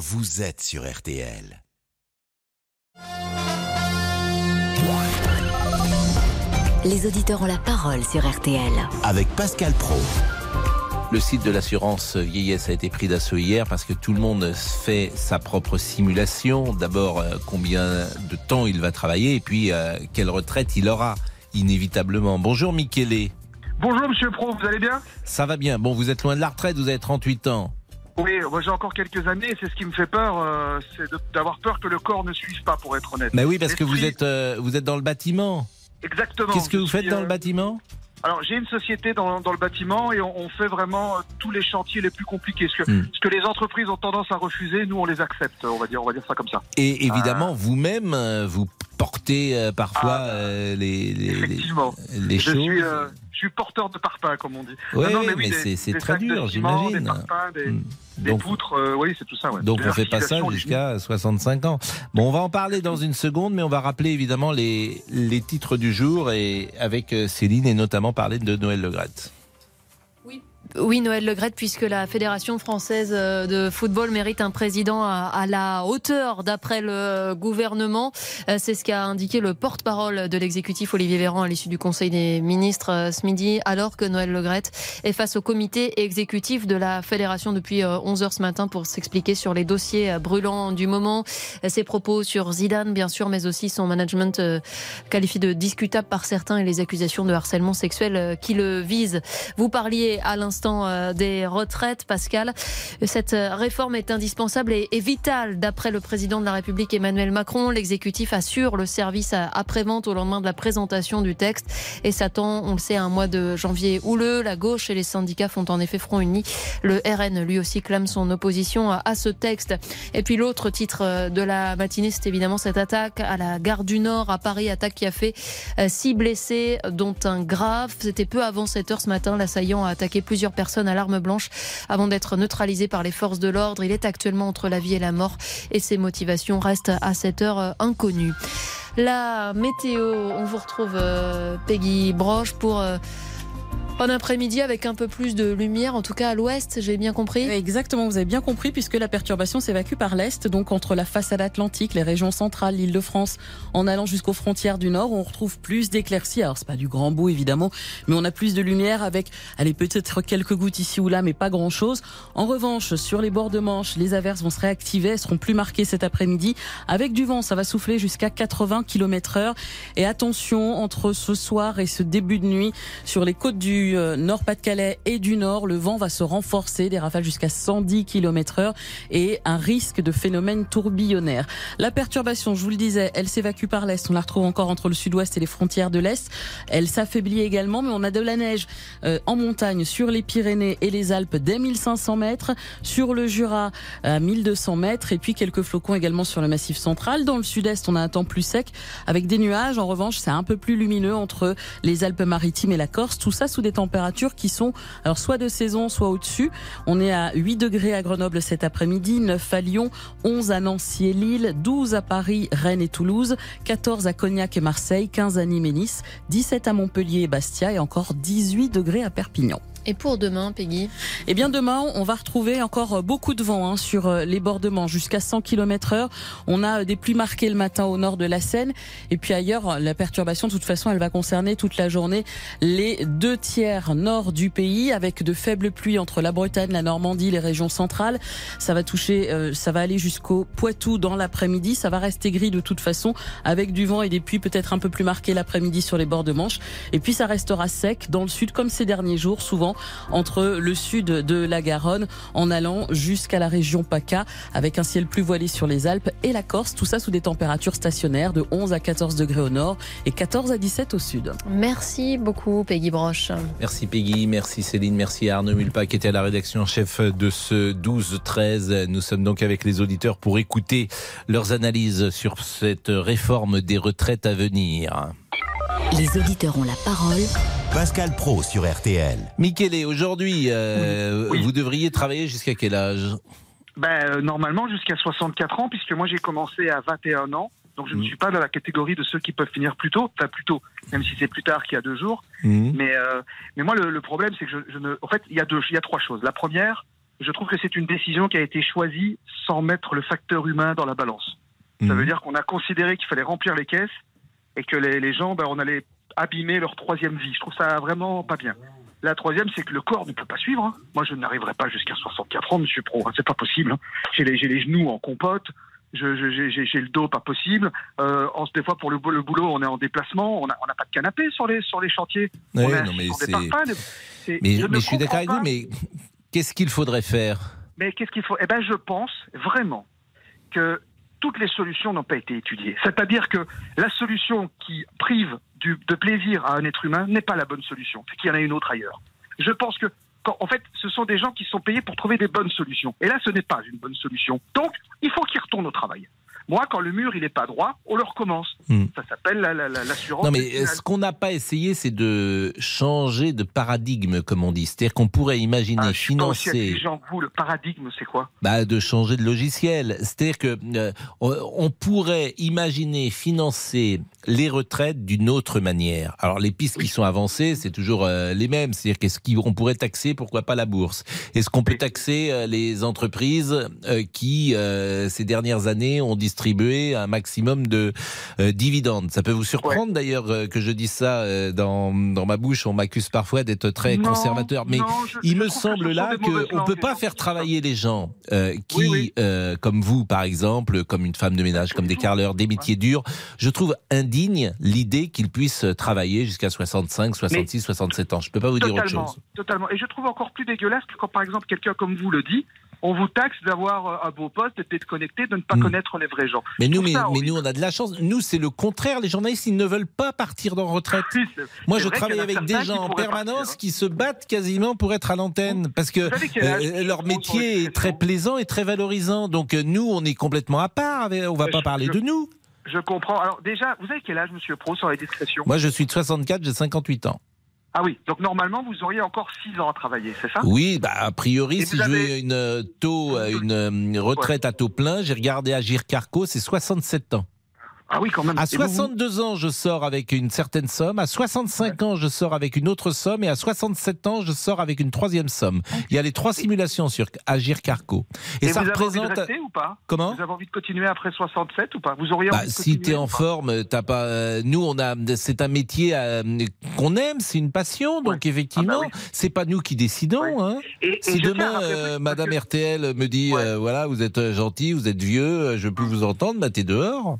vous êtes sur RTL. Les auditeurs ont la parole sur RTL. Avec Pascal Pro. Le site de l'assurance vieillesse a été pris d'assaut hier parce que tout le monde fait sa propre simulation. D'abord, euh, combien de temps il va travailler et puis euh, quelle retraite il aura inévitablement. Bonjour Michele. Bonjour Monsieur Pro, vous allez bien? Ça va bien. Bon, vous êtes loin de la retraite, vous avez 38 ans. Oui, moi j'ai encore quelques années et c'est ce qui me fait peur, euh, c'est d'avoir peur que le corps ne suive pas, pour être honnête. Mais oui, parce que vous êtes, euh, vous êtes dans le bâtiment. Exactement. Qu'est-ce que vous faites suis, dans euh, le bâtiment? Alors j'ai une société dans, dans le bâtiment et on, on fait vraiment euh, tous les chantiers les plus compliqués. Ce que, Hmm. ce que les entreprises ont tendance à refuser, nous on les accepte, on va dire, on va dire ça comme ça. Et évidemment, vous-même, euh, vous portez euh, parfois Ah, bah, euh, les, les, choses. suis, euh, je suis porteur de parpaings, comme on dit. Non, oui, mais c'est- très dur, j'imagine. Des parpaings, des, Hmm. des Donc, poutres, euh, oui, c'est tout ça. Ouais. Donc on fait pas ça jusqu'à 65 ans. Bon, on va en parler dans une seconde, mais on va rappeler évidemment les, les titres du jour et avec Céline et notamment parler de Noël Legrette. Oui, Noël Legrette, puisque la Fédération française euh, de football mérite un président à, la hauteur d'après le gouvernement. Euh, C'est ce qu'a indiqué le porte-parole de l'exécutif Olivier Véran à l'issue du Conseil des ministres euh, ce midi, alors que Noël Legrette est face au comité exécutif de la Fédération depuis 11h ce matin pour s'expliquer sur les dossiers brûlants du moment. Ses propos sur Zidane, bien sûr, mais aussi son management qualifié de discutable par certains et les accusations de harcèlement sexuel qui le visent. Vous parliez à l'instant euh, des retraites, Pascal. Cette euh, réforme est indispensable et, vitale. D'après le président de la République Emmanuel Macron, l'exécutif assure le service après-vente au lendemain de la présentation du texte et s'attend, on le sait, à un mois de janvier houleux. La gauche et les syndicats font en effet front uni. Le RN, lui aussi, clame son opposition à, à ce texte. Et puis l'autre titre euh, de la matinée, c'est évidemment cette attaque à la gare du Nord à Paris, attaque qui a fait six blessés, dont un grave. C'était peu avant 7 heures ce matin. L'assaillant a attaqué plusieurs personnes à l'arme blanche avant d'être neutralisé par les forces de l'ordre. Il est actuellement entre la vie et la mort et ses motivations restent à cette heure inconnues. La météo, on vous retrouve euh, Peggy Broche pour euh, un après-midi avec un peu plus de lumière, en tout cas à l'ouest, j'ai bien compris. Exactement, vous avez bien compris, puisque la perturbation s'évacue par l'est, donc entre la façade atlantique, les régions centrales, l'île de France, en allant jusqu'aux frontières du nord, on retrouve plus d'éclaircies. Alors c'est pas du grand bout évidemment, mais on a plus de lumière avec, allez peut-être quelques gouttes ici ou là, mais pas grand-chose. En revanche, sur les bords de Manche, les averses vont se réactiver, elles seront plus marquées cet après-midi, avec du vent, ça va souffler jusqu'à 80 km heure. Et attention, entre ce soir et ce début de nuit, sur les côtes du euh, Nord-Pas-de-Calais et du Nord, le vent va se renforcer, des rafales jusqu'à 110 km heure et un risque de phénomène tourbillonnaire. La perturbation, je vous le disais, elle s'évacue par l'Est. On la retrouve encore entre le Sud-Ouest et les frontières de l'Est. Elle s'affaiblit également, mais on a de la neige euh, en montagne sur les Pyrénées et les Alpes dès 1500 mètres, sur le Jura à 1200 mètres et puis quelques flocons également sur le massif central. Dans le Sud-Est, on a un temps plus sec avec des nuages. En revanche, c'est un peu plus lumineux entre les Alpes-Maritimes et la Corse. Tout ça sous des températures qui sont alors soit de saison, soit au-dessus. On est à 8 degrés à Grenoble cet après-midi, 9 à Lyon, 11 à Nancy et Lille, 12 à Paris, Rennes et Toulouse, 14 à Cognac et Marseille, 15 à Nîmes et Nice, 17 à Montpellier et Bastia et encore 18 degrés à Perpignan. Et pour demain, Peggy Eh bien demain, on va retrouver encore beaucoup de vent hein, sur euh, les bords de Manche, jusqu'à 100 km heure. On a euh, des pluies marquées le matin au nord de la Seine. Et puis ailleurs, la perturbation, de toute façon, elle va concerner toute la journée les deux tiers nord du pays, avec de faibles pluies entre la Bretagne, la Normandie, les régions centrales. Ça va toucher, euh, ça va aller jusqu'au Poitou dans l'après-midi. Ça va rester gris de toute façon, avec du vent et des pluies peut-être un peu plus marquées l'après-midi sur les bords de Manche. Et puis ça restera sec dans le sud, comme ces derniers jours, souvent entre le sud de la Garonne en allant jusqu'à la région PACA avec un ciel plus voilé sur les Alpes et la Corse. Tout ça sous des températures stationnaires de 11 à 14 degrés au nord et 14 à 17 au sud. Merci beaucoup, Peggy Broche. Merci Peggy, merci Céline, merci Arnaud Mulpa qui était à la rédaction en chef de ce 12-13. Nous sommes donc avec les auditeurs pour écouter leurs analyses sur cette réforme des retraites à venir. Les auditeurs ont la parole Pascal Pro sur RTL. Michele, aujourd'hui, euh, Oui. vous devriez travailler jusqu'à quel âge? Ben, euh, normalement jusqu'à 64 ans, puisque moi j'ai commencé à 21 ans. Donc je ne Mhm. suis pas dans la catégorie de ceux qui peuvent finir plus tôt, pas plus tôt, même si c'est plus tard qu'il y a deux jours. Mhm. Mais, euh, mais moi le, le problème c'est que je, je ne. En fait, il y a deux, il y a trois choses. La première, je trouve que c'est une décision qui a été choisie sans mettre le facteur humain dans la balance. Ça Mhm. veut dire qu'on a considéré qu'il fallait remplir les caisses et que les, les gens, ben, on allait abîmer leur troisième vie. Je trouve ça vraiment pas bien. La troisième, c'est que le corps ne peut pas suivre. hein. Moi, je n'arriverai pas jusqu'à 64 ans, Monsieur Pro. hein. C'est pas possible. hein. J'ai les, les genoux en compote. J'ai, le dos pas possible. Euh, en, des fois, pour le, bou- le boulot, on est en déplacement. On n'a on n'a pas de canapé sur les, sur les chantiers. Ouais, on est non, mais c'est- Mais, je suis d'accord avec vous, mais qu'est-ce qu'il faudrait faire? Mais qu'est-ce qu'il faut? Eh ben, je pense vraiment que toutes les solutions n'ont pas été étudiées. C'est-à-dire que la solution qui prive de plaisir à un être humain n'est pas la bonne solution. C'est qu'il y en a une autre ailleurs. Je pense que, en fait, ce sont des gens qui sont payés pour trouver des bonnes solutions. Et là, ce n'est pas une bonne solution. Donc, il faut qu'ils retournent au travail. Moi, quand le mur il n'est pas droit, on le recommence. Hmm. Ça s'appelle la- la- la- l'assurance. Non, mais ce qu'on n'a pas essayé, c'est de changer de paradigme, comme on dit. C'est-à-dire qu'on pourrait imaginer Ah, financer, que vous. Le paradigme, c'est quoi? Bah, de changer de logiciel. C'est-à-dire que euh, on pourrait imaginer financer les retraites d'une autre manière. Alors les pistes qui sont avancées, c'est toujours euh, les mêmes. C'est-à-dire qu'est-ce qu'on pourrait taxer, pourquoi pas la bourse? Est-ce qu'on peut taxer euh, les entreprises euh, qui ces dernières années ont distribué un maximum de euh, dividendes Ça peut vous surprendre d'ailleurs euh, que je dise ça euh, dans, dans ma bouche. On m'accuse parfois d'être très Non, conservateur, mais non, je- il je me semble là qu'on ne peut pas gens faire travailler les gens euh, qui, Oui, oui. euh, comme vous par exemple, comme une femme de ménage, comme des carleurs, des métiers durs, je trouve indigne l'idée qu'ils puissent travailler jusqu'à 65, 66, 67 ans. Je ne peux pas vous dire autre chose. totalement. Et je trouve encore plus dégueulasse que quand, par exemple, quelqu'un comme vous le dit, on vous taxe d'avoir euh, un beau poste, d'être connecté, de ne pas Mm. connaître les vrais gens. Mais nous, trouve mais, ça mais horrible. nous, on a de la chance. Nous, c'est le contraire. Les journalistes, ils ne veulent pas partir dans retraite. Moi, je travaille en avec des gens en permanence partir, hein. qui se battent quasiment pour être à l'antenne parce que euh, leur métier est très plaisant et très valorisant. Donc euh, nous, on est complètement à part. On va Je- pas parler je- de nous. Je comprends. Alors déjà, vous avez quel âge, Monsieur Pro, sur les discrétions Moi, je suis de 64, j'ai 58 ans. Ah oui, donc normalement, vous auriez encore 6 ans à travailler, c'est ça? Oui, bah, a priori, Et si je veux avez- une euh, taux, euh, une euh, retraite à taux plein, j'ai regardé Agir Carco, c'est 67 ans. Ah oui, quand même. À Et vous, vous- 62 ans, je sors avec une certaine somme. À 65 ans, je sors avec une autre somme. Et à 67 ans, je sors avec une troisième somme. Il y a les trois simulations sur Agir Carco. Et, et ça vous avez envie de représente. rester ou pas Comment Vous avez envie de continuer après 67 ou pas Vous auriez Bah, de si continuer t'es en forme, t'as pas. euh, nous, on a. C'est un métier euh, qu'on aime, c'est une passion. Donc effectivement, Ah bah c'est pas nous qui décidons. Ouais. Hein. Et, et Si demain, rappeler euh, Madame RTL me dit, euh, voilà, vous êtes gentil, vous êtes vieux, je peux vous entendre, bah t'es dehors.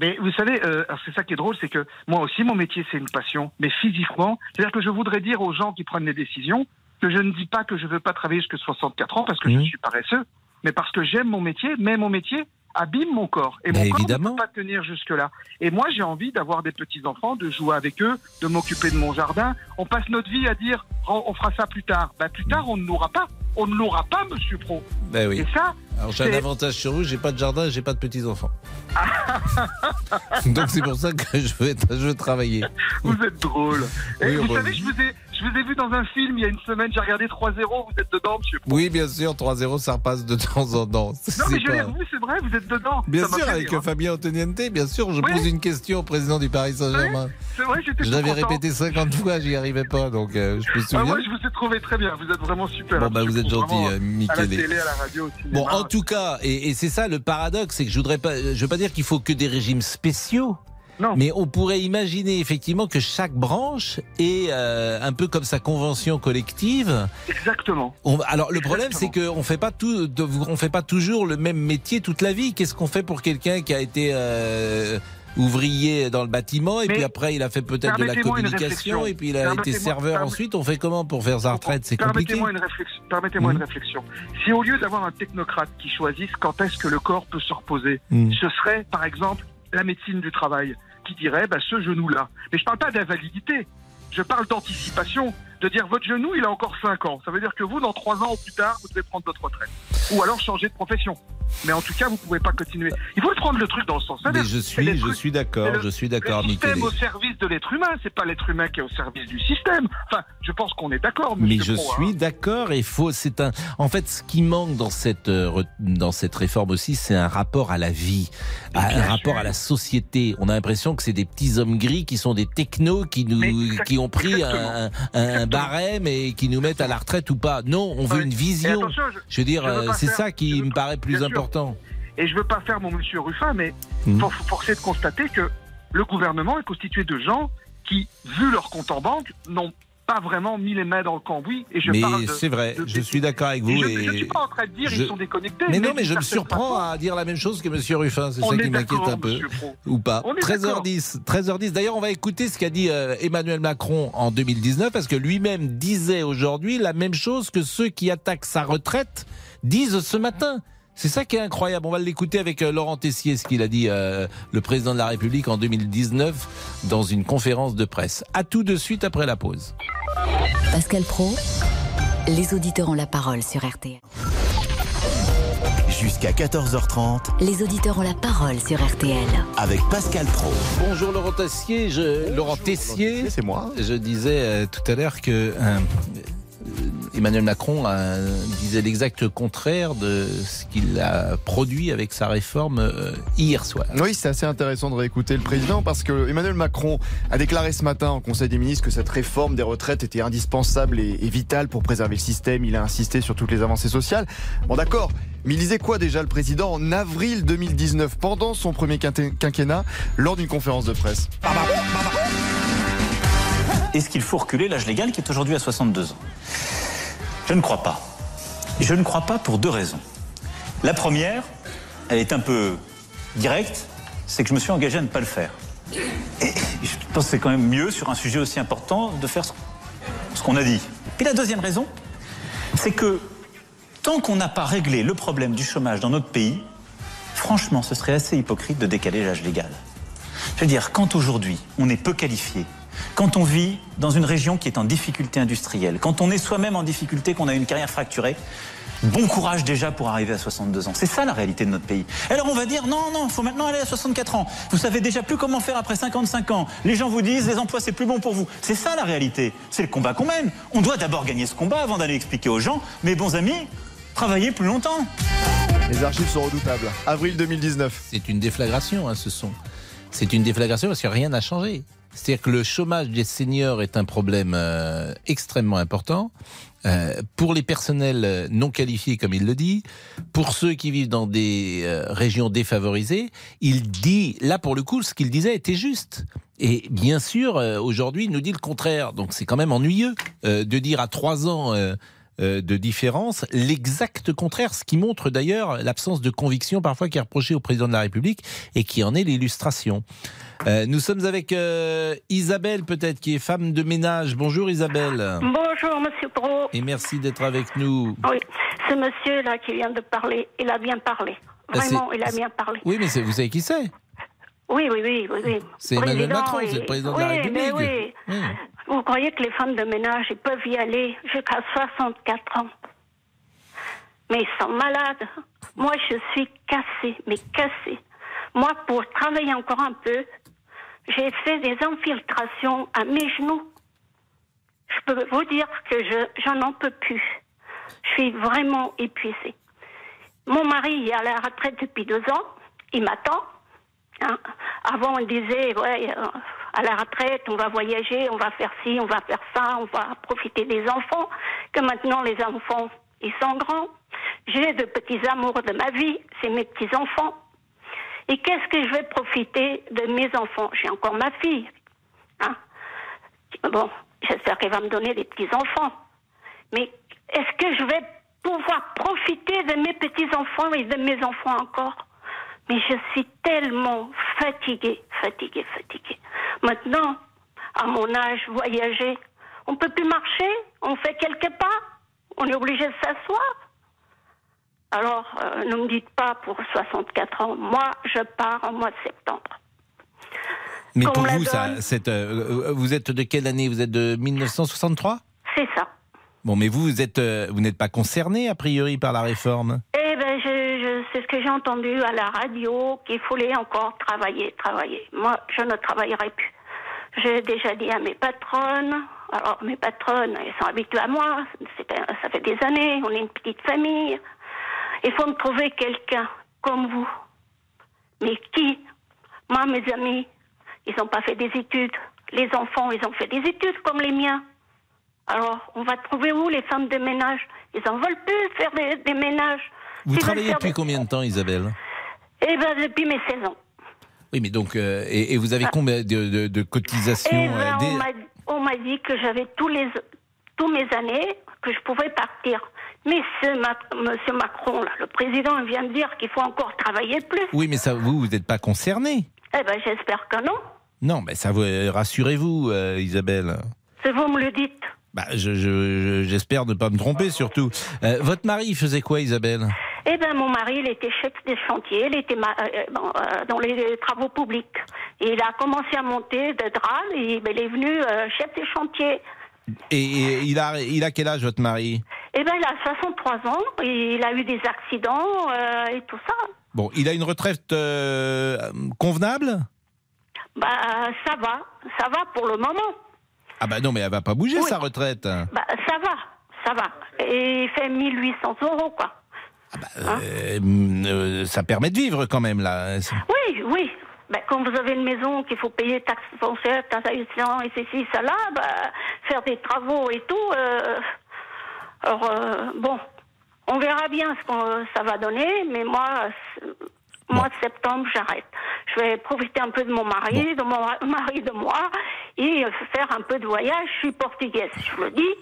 Mais vous savez, euh, c'est ça qui est drôle, c'est que moi aussi, mon métier, c'est une passion. Mais physiquement, c'est-à-dire que je voudrais dire aux gens qui prennent les décisions que je ne dis pas que je ne veux pas travailler jusqu'à 64 ans parce que je suis paresseux, mais parce que j'aime mon métier, mais mon métier abîme mon corps. Et Mais mon corps ne peut pas tenir jusque-là. Et moi, j'ai envie d'avoir des petits-enfants, de jouer avec eux, de m'occuper de mon jardin. On passe notre vie à dire, on on fera ça plus tard. Ben, plus tard, on ne l'aura pas. On ne l'aura pas, monsieur Pro. Ben oui. Et ça, Alors j'ai un avantage sur vous, j'ai pas de jardin, j'ai pas de petits enfants. Donc c'est pour ça que je veux, être- je veux travailler. Vous êtes drôle. Et Oui, vous bah, savez, je vous, ai, je vous ai vu dans un film il y a une semaine, j'ai regardé 3-0, vous êtes dedans, monsieur. Oui, bien sûr, 3-0, ça repasse de temps en temps. Non, mais je l'ai pas- revu, c'est vrai, vous êtes dedans. Bien sûr, avec hein. Fabien Antoniente, bien sûr, je Oui. pose une question au président du Paris Saint-Germain. C'est vrai, j'étais Je l'avais répété 50 fois, j'y arrivais pas, donc euh, je me Ah, souviens. moi, je vous ai trouvé très bien, vous êtes vraiment super. Bon, bah vous êtes gentil, euh, À la Michele. télé, à la radio, au cinéma. Bon, en tout cas, et, et c'est ça le paradoxe, c'est que je voudrais pas, je veux pas dire qu'il faut que des régimes spéciaux. Non. Mais on pourrait imaginer effectivement que chaque branche ait euh, un peu comme sa convention collective. Exactement. On- alors le problème c'est qu'on fait pas tout, de- on fait pas toujours le même métier toute la vie. Qu'est-ce qu'on fait pour quelqu'un qui a été euh, ouvrier dans le bâtiment et Mais puis après il a fait peut-être de la communication et puis il a été serveur ensuite? On fait comment pour faire sa retraite? C'est compliqué. Permettez-moi une réflexion. Permettez-moi une réflexion. Si au lieu d'avoir un technocrate qui choisisse quand est-ce que le corps peut se reposer, Hmm. ce serait, par exemple, la médecine du travail qui dirait bah, ce genou-là. Mais je parle pas d'invalidité. Je parle d'anticipation. De dire votre genou, il a encore 5 ans. Ça veut dire que vous, dans 3 ans ou plus tard, vous devez prendre votre retraite. ou alors changer de profession. Mais en tout cas, vous pouvez pas continuer. Il faut prendre le truc dans le sens Mais je suis, je trucs- suis d'accord, le- je suis Le d'accord, système Michele. au service de l'être humain, c'est pas l'être humain qui est au service du système. Enfin, je pense qu'on est d'accord, Mais je Pro, hein. suis d'accord et faut c'est un en fait ce qui manque dans cette euh, dans cette réforme aussi c'est un rapport à la vie, à- un rapport sûr. à la société. On a l'impression que c'est des petits hommes gris qui sont des technos qui nous qui ont pris un, un, un. Barème et qui nous mettent à la retraite ou pas. Non, on veut une vision. je- Je veux dire euh, c'est ça qui me paraît plus important. Et je veux pas faire mon monsieur Ruffin, mais Mm. faut faut forcer de constater que le gouvernement est constitué de gens qui, vu leur compte en banque, n'ont pas vraiment mis les mains dans le cambouis. Et je Mais c'est vrai, de- je suis d'accord avec vous Et je, je suis pas en train de dire je- ils sont déconnectés. mais non, mais je me surprends à dire la même chose que Monsieur Ruffin, c'est ça qui m'inquiète un peu. Pro. ou pas. On est 13h10, 13h10. D'ailleurs, on va écouter ce qu'a dit euh, Emmanuel Macron en 2019 parce que lui-même disait aujourd'hui la même chose que ceux qui attaquent sa retraite disent ce matin. C'est ça qui est incroyable. On va l'écouter avec euh, Laurent Tessier, ce qu'il a dit euh, le président de la République en 2019 dans une conférence de presse. À tout de suite après la pause. Pascal Pro, les auditeurs ont la parole sur RTL. Jusqu'à 14h30 Les auditeurs ont la parole sur RTL. avec Pascal Pro. Bonjour Laurent Tessier. Je, Laurent Tessier. C'est moi. Je disais euh, tout à l'heure que euh, Emmanuel Macron euh, disait l'exact contraire de ce qu'il a produit avec sa réforme euh, hier soir. Oui, c'est assez intéressant de réécouter le président parce que Emmanuel Macron a déclaré ce matin au Conseil des ministres que cette réforme des retraites était indispensable et, et vitale pour préserver le système. Il a insisté sur toutes les avancées sociales. Bon, d'accord. Mais il disait quoi déjà le président en avril 2019 pendant son premier quinquennat lors d'une conférence de presse? Est-ce qu'il faut reculer l'âge légal qui est aujourd'hui à 62 ans? Je ne crois pas. Je ne crois pas pour deux raisons. La première, elle est un peu directe, c'est que je me suis engagé à ne pas le faire. Et je pense que c'est quand même mieux sur un sujet aussi important de faire ce qu'on a dit. Puis la deuxième raison, c'est que tant qu'on n'a pas réglé le problème du chômage dans notre pays, franchement, ce serait assez hypocrite de décaler l'âge légal. Je veux dire, quand aujourd'hui on est peu qualifié, quand on vit dans une région qui est en difficulté industrielle, quand on est soi-même en difficulté, qu'on a une carrière fracturée, bon courage déjà pour arriver à 62 ans. C'est ça la réalité de notre pays. Alors on va dire non, non, il faut maintenant aller à 64 ans. Vous savez déjà plus comment faire après 55 ans. Les gens vous disent les emplois c'est plus bon pour vous. C'est ça la réalité. C'est le combat qu'on mène. On doit d'abord gagner ce combat avant d'aller expliquer aux gens, mes bons amis, travaillez plus longtemps. Les archives sont redoutables. Avril 2019. C'est une déflagration, hein, ce sont. C'est une déflagration parce que rien n'a changé. C'est-à-dire que le chômage des seniors est un problème euh, extrêmement important. Euh, pour les personnels non qualifiés, comme il le dit, pour ceux qui vivent dans des euh, régions défavorisées, il dit, là pour le coup, ce qu'il disait était juste. Et bien sûr, euh, aujourd'hui, il nous dit le contraire. Donc c'est quand même ennuyeux euh, de dire à trois ans euh, de différence l'exact contraire, ce qui montre d'ailleurs l'absence de conviction parfois qui est reprochée au président de la République et qui en est l'illustration. Euh, nous sommes avec euh, Isabelle peut-être qui est femme de ménage. Bonjour Isabelle. Bonjour, monsieur Pro. Et merci d'être avec nous. Oui, ce monsieur-là qui vient de parler, il a bien parlé. Ah, Vraiment, il a bien parlé. Oui, mais vous savez qui c'est? Oui, oui, oui, oui. oui. C'est Emmanuel Macron, oui. c'est le président de la République. Mais oui. Vous croyez que les femmes de ménage, peuvent y aller jusqu'à 64 ans? Mais ils sont malades. Moi, je suis cassée, mais cassée. Moi, pour travailler encore un peu, j'ai fait des infiltrations à mes genoux. Je peux vous dire que je j'en en peux plus. Je suis vraiment épuisée. Mon mari est à la retraite depuis deux ans. Il m'attend. Hein. Avant, on disait, ouais, euh, à la retraite, on va voyager, on va faire ci, on va faire ça, on va profiter des enfants. Que maintenant, les enfants, ils sont grands. J'ai de petits amours de ma vie, c'est mes petits-enfants. Et qu'est-ce que je vais profiter de mes enfants? J'ai encore ma fille. Hein. Bon, j'espère qu'elle va me donner des petits-enfants. Mais est-ce que je vais pouvoir profiter de mes petits-enfants et de mes enfants encore? Mais je suis tellement fatiguée, fatiguée, fatiguée. Maintenant, à mon âge, voyager, on peut plus marcher, on fait quelques pas, on est obligé de s'asseoir. Alors, euh, ne me dites pas pour 64 ans. Moi, je pars en mois de septembre. Mais pour vous, ça, cette, euh, euh, vous êtes de quelle année? Vous êtes de 1963 C'est ça. Bon, mais vous, vous êtes, euh, vous n'êtes pas concerné a priori par la réforme. Eh ben, je, je, c'est ce que j'ai entendu à la radio, qu'il fallait encore travailler, travailler. Moi, je ne travaillerai plus. J'ai déjà dit à mes patronnes, alors mes patronnes, elles sont habituées à moi, ça fait des années, on est une petite famille. Il faut me trouver quelqu'un comme vous. Mais qui? Moi, mes amis, ils n'ont pas fait des études. Les enfants, ils ont fait des études comme les miens. Alors, on va trouver où les femmes de ménage? Ils en veulent plus faire des ménages. Vous travaillez depuis combien de temps, Isabelle Eh ben, depuis mes 16 ans. Oui, mais donc, euh, et, et vous avez combien de, de- de cotisations Eh euh, ben, des- on m'a- dit que j'avais tous les tous mes années que je pouvais partir. Mais ce Monsieur Macron, là, le président, vient de dire qu'il faut encore travailler plus. Oui, mais ça, vous, vous n'êtes pas concerné. Eh ben, j'espère que non. Non, mais ça, vous, euh, rassurez-vous, euh, Isabelle. Si vous me le dites. Bah, je- je- je- j'espère ne pas me tromper, surtout. Euh, votre mari il faisait quoi, Isabelle? Eh ben, mon mari, il était chef des chantiers, il était ma- euh, bon, euh, dans les travaux publics. Et il a commencé à monter de drame et ben, il est venu euh, chef des chantiers. et, et il, a, il a quel âge, votre mari? Eh ben, il a 63 ans, et il a eu des accidents euh, et tout ça. Bon, il a une retraite euh, convenable? Bah, ça va, ça va pour le moment. Ah bah non, mais elle va pas bouger, Oui. sa retraite. Bah, ça va, ça va. Et il fait 1800 euros, quoi. Euh, euh, ça permet de vivre quand même, là. Oui, oui. Ben, quand vous avez une maison qu'il faut payer taxes foncières, taxes et ceci, cela, bah, faire des travaux et tout. euh, alors, euh, bon, on verra bien ce que ça va donner, mais moi, mois de septembre, j'arrête. Je vais profiter un peu de mon mari, de mon mari de moi, et faire un peu de voyage. Je suis portugaise, je le dis.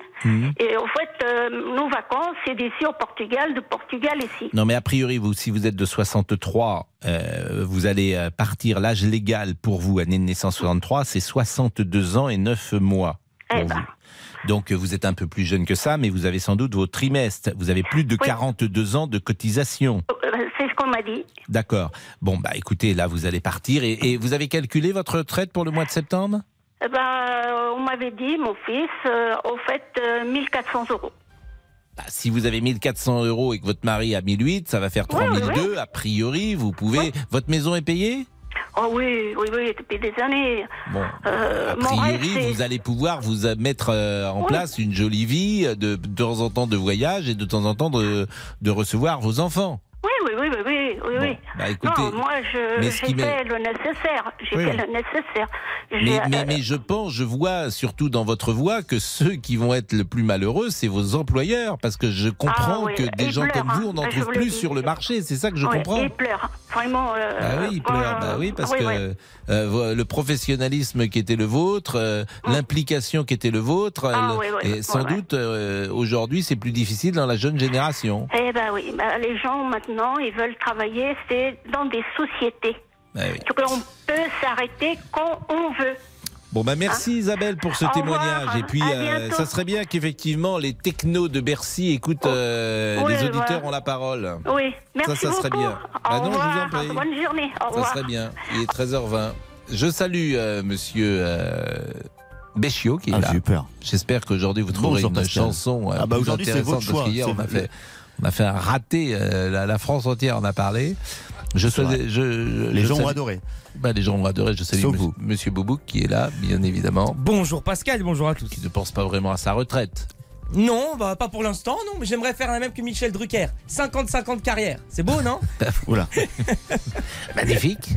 Et au fait, euh, nos vacances, c'est d'ici au Portugal, de Portugal ici. Non, mais a priori, vous, si vous êtes de 63, euh, vous allez euh, partir. L'âge légal pour vous, année de naissance 63, c'est 62 ans et 9 mois. Eh ben. vous. Donc, euh, vous êtes un peu plus jeune que ça, mais vous avez sans doute vos trimestres. Vous avez plus de Oui. 42 ans de cotisation. Euh, m'a dit. D'accord. Bon, bah écoutez, là, vous allez partir. Et, et vous avez calculé votre retraite pour le mois de septembre? Eh ben, euh, on m'avait dit, mon fils, euh, au fait, euh, 1400 euros. Bah, Si vous avez 1400 euros et que votre mari a 1008, ça va faire Oui, oui, 3002. A priori, vous pouvez. Votre maison est payée? Oh oui, oui, oui, depuis des années. Bon, Euh, a rêve, priori, vous allez pouvoir vous mettre euh, en Oui. place une jolie vie de, de temps en temps de voyage et de temps en temps de, de recevoir vos enfants. Oui, oui, oui, oui, oui, oui, oui. bah, écoutez, non, moi, j'ai fait le nécessaire. J'ai Oui. fait le nécessaire. Mais, J'ai, mais, euh, mais je pense, je vois surtout dans votre voix que ceux qui vont être le plus malheureux, c'est vos employeurs. Parce que je comprends Ah oui, que des ils gens pleurent, comme vous, on n'en hein, trouve plus dis. sur le marché. C'est ça que je comprends. Vraiment. euh, Ah oui, il quand- pleure. Bah oui, parce oui, que euh, le professionnalisme qui était le vôtre, euh, l'implication qui était le vôtre, Ah oui, et sans doute euh, aujourd'hui c'est plus difficile dans la jeune génération. Eh ben oui, ben, les gens maintenant, ils veulent travailler, c'est dans des sociétés. Ah oui. Donc on peut s'arrêter quand on veut. Bon bah merci Isabelle pour ce Au revoir. témoignage et puis euh, ça serait bien qu'effectivement les technos de Bercy écoutent euh, Oui, les auditeurs voilà. ont la parole. Oui, merci ça serait beaucoup. bien. Au Bah non, je vous en revoir. prie. Bonne journée. Au Ça revoir. serait bien. Il est 13h20. Je salue euh, monsieur euh, Béchiot qui est Ah, là. j'ai eu peur. J'espère qu'aujourd'hui vous trouverez Bonjour, une Pascal. chanson euh, Ah bah plus aujourd'hui, c'est intéressante votre choix. parce qu'hier on a fait on a fait un raté euh, la, la France entière en a parlé. Je je, Les je gens ont salue- adoré. Bah, les gens ont adoré. Je salue monsieur, vous. monsieur Boubouk qui est là, bien évidemment, Bonjour Pascal, bonjour à tous. qui ne pense pas vraiment à sa retraite. Non, bah pas pour l'instant, non, mais j'aimerais faire la même que Michel Drucker. 50-50 carrière. C'est beau, non Oula. Magnifique.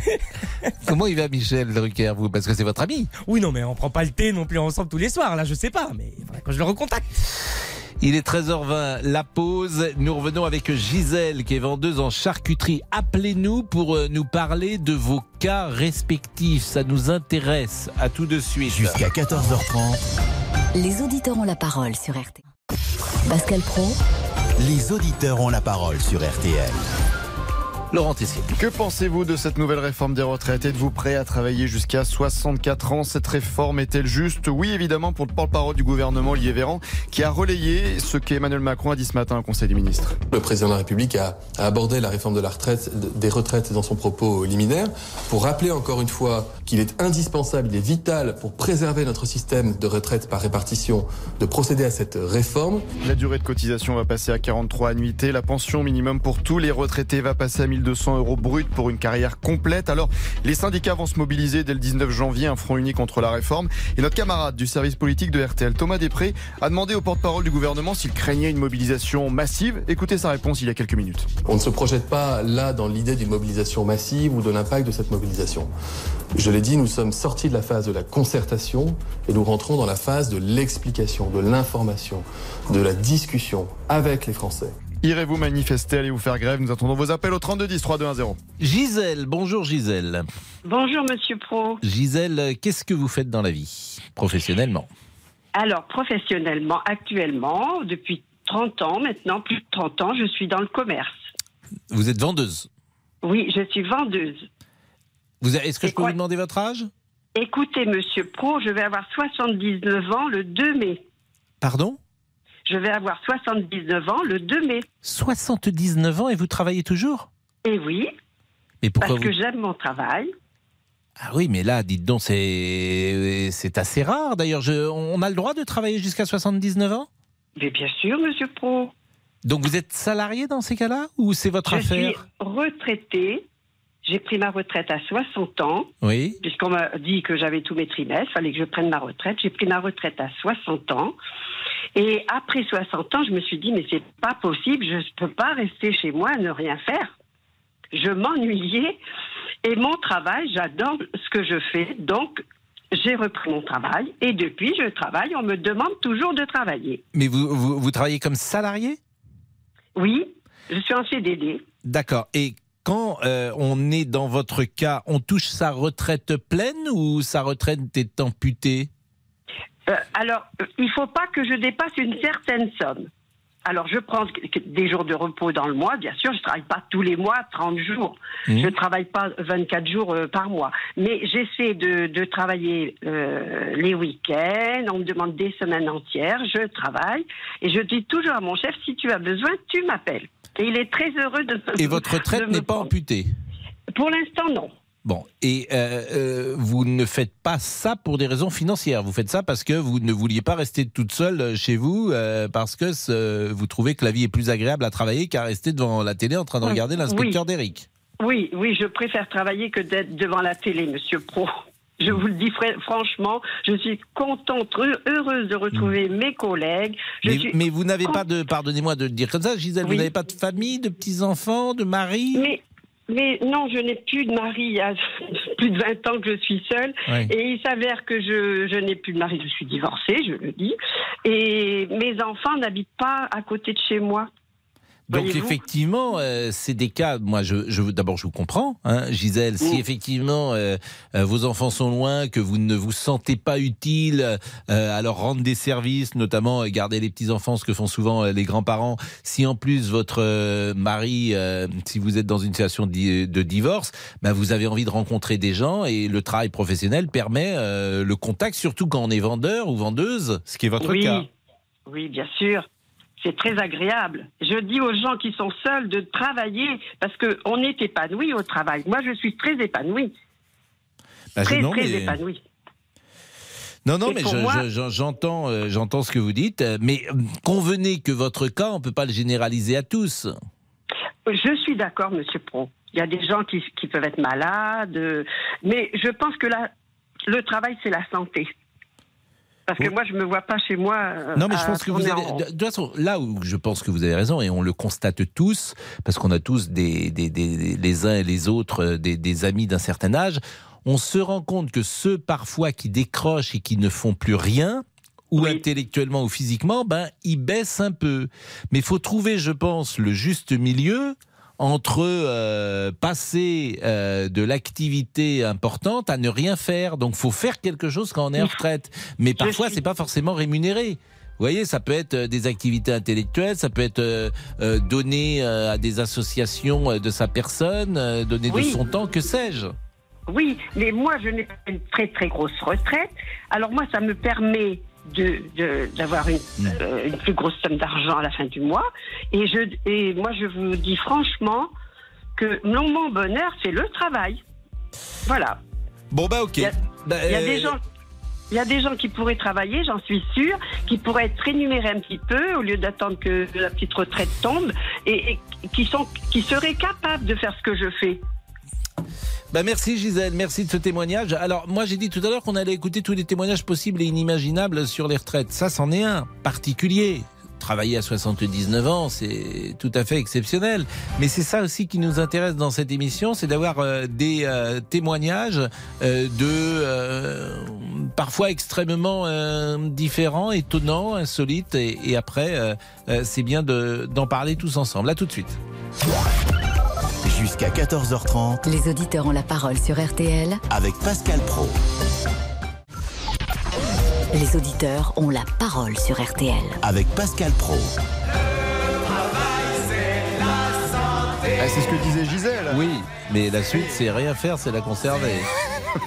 Comment il va Michel Drucker, vous? Parce que c'est votre ami. Oui, non, mais on prend pas le thé non plus ensemble tous les soirs, là, je sais pas, mais que je le recontacte. Il est 13h20, la pause. Nous revenons avec Gisèle qui est vendeuse en charcuterie. Appelez-nous pour euh, nous parler de vos cas respectifs. Ça nous intéresse. À tout de suite. Jusqu'à 14h30, Les auditeurs ont la parole sur RT. Pascal Pro, les auditeurs ont la parole sur RTL. Laurent Tessier. Que pensez-vous de cette nouvelle réforme des retraites? Êtes-vous prêt à travailler jusqu'à 64 ans? Cette réforme est-elle juste? Oui, évidemment, pour le porte-parole du gouvernement, Olivier Véran, qui a relayé ce qu'Emmanuel Macron a dit ce matin au Conseil des ministres. Le président de la République a, a abordé la réforme de la retraite, des retraites dans son propos liminaire, pour rappeler encore une fois qu'il est indispensable, il est vital pour préserver notre système de retraite par répartition, de procéder à cette réforme. La durée de cotisation va passer à 43 annuités. La pension minimum pour tous les retraités va passer à 1200 euros brut pour une carrière complète. Alors, les syndicats vont se mobiliser dès le 19 janvier, un front uni contre la réforme. Et notre camarade du service politique de RTL, Thomas Després, a demandé au porte-parole du gouvernement s'il craignait une mobilisation massive. Écoutez sa réponse il y a quelques minutes. On ne se projette pas là dans l'idée d'une mobilisation massive ou de l'impact de cette mobilisation. Je l'ai dit, nous sommes sortis de la phase de la concertation et nous rentrons dans la phase de l'explication, de l'information, de la discussion avec les Français. Irez-vous manifester, allez vous faire grève Nous attendons vos appels au 3210 3210. Gisèle, bonjour Gisèle. Bonjour Monsieur Pro. Gisèle, qu'est-ce que vous faites dans la vie, professionnellement? Alors, professionnellement, actuellement, depuis 30 ans maintenant, plus de 30 ans, je suis dans le commerce. Vous êtes vendeuse? Oui, je suis vendeuse. Vous avez- Est-ce que Et je peux quoi vous demander votre âge? Écoutez, Monsieur Pro, je vais avoir 79 ans le 2 mai. Pardon? Je vais avoir 79 ans le 2 mai. 79 ans et vous travaillez toujours? Et oui, Mais pourquoi parce vous... que j'aime mon travail. Ah oui, mais là, dites donc, c'est c'est assez rare. D'ailleurs, je... on a le droit de travailler jusqu'à 79 ans? Mais bien sûr, Monsieur Pro. Donc vous êtes salarié dans ces cas-là Ou c'est votre Je suis affaire retraitée. J'ai pris ma retraite à 60 ans. Oui. puisqu'on m'a dit que j'avais tous mes trimestres, fallait que je prenne ma retraite. J'ai pris ma retraite à 60 ans. Et après 60 ans, je me suis dit, mais c'est pas possible, je ne peux pas rester chez moi à ne rien faire. Je m'ennuyais. Et mon travail, j'adore ce que je fais. Donc, j'ai repris mon travail. Et depuis, je travaille. On me demande toujours de travailler. Mais vous, vous, vous travaillez comme salarié? Oui, je suis en CDD. D'accord. Et quand euh, on est dans votre cas, on touche sa retraite pleine ou sa retraite est amputée? Euh, alors, euh, il faut pas que je dépasse une certaine somme. Alors, je prends des jours de repos dans le mois, bien sûr. Je travaille pas tous les mois, 30 jours. Mmh. Je travaille pas 24 jours euh, par mois. Mais j'essaie de, de travailler euh, les week-ends. On me demande des semaines entières. Je travaille. Et je dis toujours à mon chef, si tu as besoin, tu m'appelles. Et il est très heureux de Et votre retraite me n'est pas amputée? Pour l'instant, non. Bon, et euh, euh, vous ne faites pas ça pour des raisons financières. Vous faites ça parce que vous ne vouliez pas rester toute seule euh, chez vous, euh, parce que ce- vous trouvez que la vie est plus agréable à travailler qu'à rester devant la télé en train de Oui. regarder l'inspecteur Oui. d'Eric. Oui, oui, je préfère travailler que d'être devant la télé, Monsieur Pro. Je vous le dis fr- franchement, je suis contente, heure- heureuse de retrouver mes collègues. Je Hmm. Mais, suis mais vous n'avez pas de, pardonnez-moi de le dire comme ça, Gisèle, vous n'avez pas de famille, de petits-enfants, de mari? Mais, mais non, je n'ai plus de mari. Il y a plus de 20 ans que je suis seule. Et il s'avère que je, je n'ai plus de mari. Je suis divorcée, je le dis. Et mes enfants n'habitent pas à côté de chez moi. Donc effectivement, euh, c'est des cas. Moi, je, je d'abord, je vous comprends, hein, Gisèle. Si Mm. effectivement euh, euh, vos enfants sont loin, que vous ne vous sentez pas utile euh, à leur rendre des services, notamment garder les petits enfants, ce que font souvent les grands-parents. Si en plus votre mari, si vous êtes dans une situation de divorce, ben vous avez envie de rencontrer des gens et le travail professionnel permet le contact, surtout quand on est vendeur ou vendeuse, ce qui est votre oui, cas. oui, bien sûr. C'est très agréable. Je dis aux gens qui sont seuls de travailler parce qu'on est épanoui au travail. Moi, je suis très épanouie. Ben, très, non, très mais- épanouie. Non, non, Et mais je- je- euh, j'entends ce que vous dites, euh, mais euh, convenez que votre cas, on peut pas le généraliser à tous. Je suis d'accord, Monsieur Pro. Il y a des gens qui, qui peuvent être malades, mais je pense que là, le travail, c'est la santé. Parce que Oui. moi, je me vois pas chez moi. euh, Non, mais je pense que vous avez. en. De toute façon, là où je pense que vous avez raison, et on le constate tous, parce qu'on a tous des, des- des- les uns et les autres euh, des, des amis d'un certain âge, on se rend compte que ceux parfois qui décrochent et qui ne font plus rien, ou Oui. intellectuellement ou physiquement, ben ils baissent un peu. Mais il faut trouver, je pense, le juste milieu entre euh, passer euh, de l'activité importante à ne rien faire. Donc, faut faire quelque chose quand on est en retraite. Mais parfois, c'est pas forcément rémunéré. Vous voyez, ça peut être euh, des activités intellectuelles, ça peut être euh, euh, donné euh, à des associations de sa personne, donner Oui. de son temps, que sais-je. Oui, mais moi, je n'ai pas une très très grosse retraite. Alors moi, ça me permet de de- d'avoir une, euh, une plus grosse somme d'argent à la fin du mois. Et je et moi, je vous dis franchement que non, mon bonheur, c'est le travail. Voilà. Bon bah ok. Il y a, Bah, y a euh, des gens. Il y a des gens qui pourraient travailler, j'en suis sûre, qui pourraient être rémunérés un petit peu au lieu d'attendre que la petite retraite tombe et, et qui sont qui seraient capables de faire ce que je fais. Bah merci Gisèle, merci de ce témoignage. Alors moi j'ai dit tout à l'heure qu'on allait écouter tous les témoignages possibles et inimaginables sur les retraites. Ça c'en est un particulier. Travailler à 79 ans, c'est tout à fait exceptionnel. Mais c'est ça aussi qui nous intéresse dans cette émission, c'est d'avoir euh, des euh, témoignages euh, de parfois extrêmement différents, étonnants, insolites. Et, après, c'est bien de- d'en parler tous ensemble. Là tout de suite. Jusqu'à 14h30 Les auditeurs ont la parole sur RTL. avec Pascal Pro. Les auditeurs ont la parole sur RTL. Avec Pascal Pro. Ah, c'est ce que disait Gisèle. Oui, mais la suite, c'est rien faire, c'est la conserver.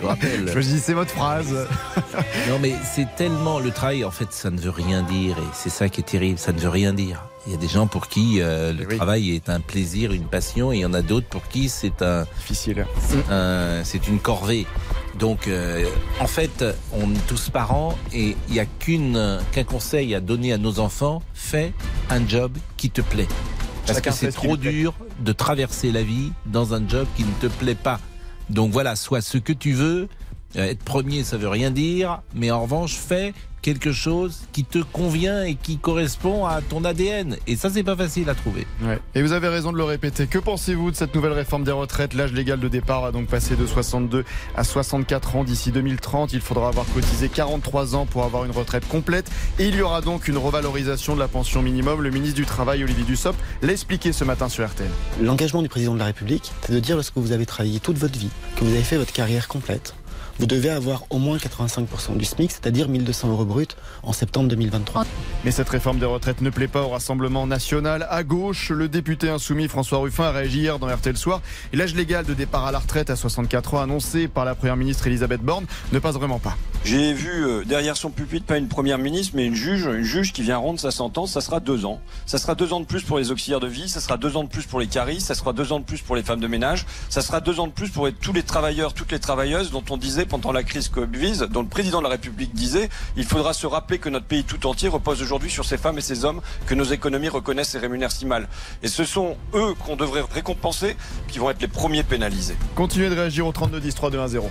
Je rappelle. Choisissez votre phrase. Non, mais c'est tellement le travail. En fait, ça ne veut rien dire, et c'est ça qui est terrible. Ça ne veut rien dire. Il y a des gens pour qui euh, le travail est un plaisir, une passion, et il y en a d'autres pour qui c'est un difficile. C'est un- c'est une corvée. Donc, euh, en fait, on est tous parents et il n'y a qu'un conseil à donner à nos enfants fais un job qui te plaît. Parce Chacun que c'est trop dur de traverser la vie dans un job qui ne te plaît pas. Donc voilà, sois ce que tu veux. Euh, Être premier, ça veut rien dire, mais en revanche, fais quelque chose qui te convient et qui correspond à ton ADN. Et ça, c'est pas facile à trouver. Ouais. Et vous avez raison de le répéter. Que pensez-vous de cette nouvelle réforme des retraites? L'âge légal de départ a donc passé de 62 à 64 ans d'ici 2030. Il faudra avoir cotisé 43 ans pour avoir une retraite complète. Et il y aura donc une revalorisation de la pension minimum. Le ministre du Travail, Olivier Dussopt, l'a expliqué ce matin sur RTL. L'engagement du président de la République, c'est de dire lorsque vous avez travaillé toute votre vie, que vous avez fait votre carrière complète, vous devez avoir au moins 85% du SMIC, c'est-à-dire 1200 euros brut en septembre 2023. Mais cette réforme des retraites ne plaît pas au Rassemblement national. À gauche, le député insoumis François Ruffin a réagi hier dans RTL Soir. Et l'âge légal de départ à la retraite à 64 ans annoncé par la première ministre Elisabeth Borne ne passe vraiment pas. J'ai vu euh, derrière son pupitre pas une première ministre, mais une juge, une juge qui vient rendre sa sentence. Ça sera deux ans. Ça sera deux ans de plus pour les auxiliaires de vie. Ça sera deux ans de plus pour les caristes. Ça sera deux ans de plus pour les femmes de ménage. Ça sera deux ans de plus pour tous les travailleurs, toutes les travailleuses dont on disait pendant la crise Covid, dont le président de la République disait, il faudra se rappeler que notre pays tout entier repose aujourd'hui sur ces femmes et ces hommes que nos économies reconnaissent et rémunèrent si mal. Et ce sont eux qu'on devrait récompenser, qui vont être les premiers pénalisés. Continuez de réagir au 32 10 3 2 1 0.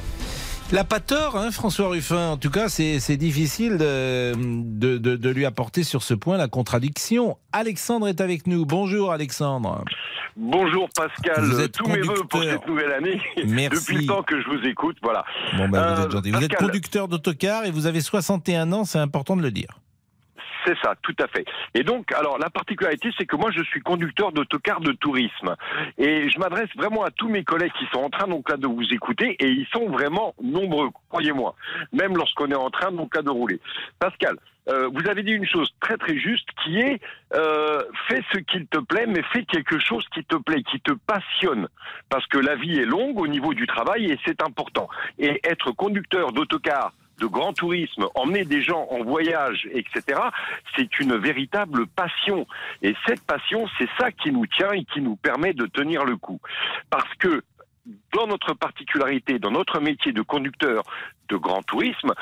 Pas tort, hein, François Ruffin. En tout cas, c'est difficile de, de, de- de lui apporter sur ce point la contradiction. Alexandre est avec nous. Bonjour, Alexandre. Bonjour Pascal, Vous êtes tous mes voeux pour conducteur. cette nouvelle année. Merci. Depuis le temps que je vous écoute, voilà. Bon, ben, vous Euh, êtes gentil. Vous êtes conducteur d'autocar et vous avez 61 ans, c'est important de le dire. C'est ça, tout à fait. Et donc, alors la particularité, c'est que moi, je suis conducteur d'autocar de tourisme, et je m'adresse vraiment à tous mes collègues qui sont en train donc là de vous écouter, et ils sont vraiment nombreux, croyez-moi, même lorsqu'on est en train donc là de rouler. Pascal, euh, vous avez dit une chose très très juste, qui est euh, fais ce qu'il te plaît, mais fais quelque chose qui te plaît, qui te passionne, parce que la vie est longue au niveau du travail et c'est important. Et être conducteur d'autocar de grand tourisme, emmener des gens en voyage, etc., c'est une véritable passion. Et cette passion, c'est ça qui nous tient et qui nous permet de tenir le coup. Parce que dans notre particularité, dans notre métier de conducteur de grand tourisme,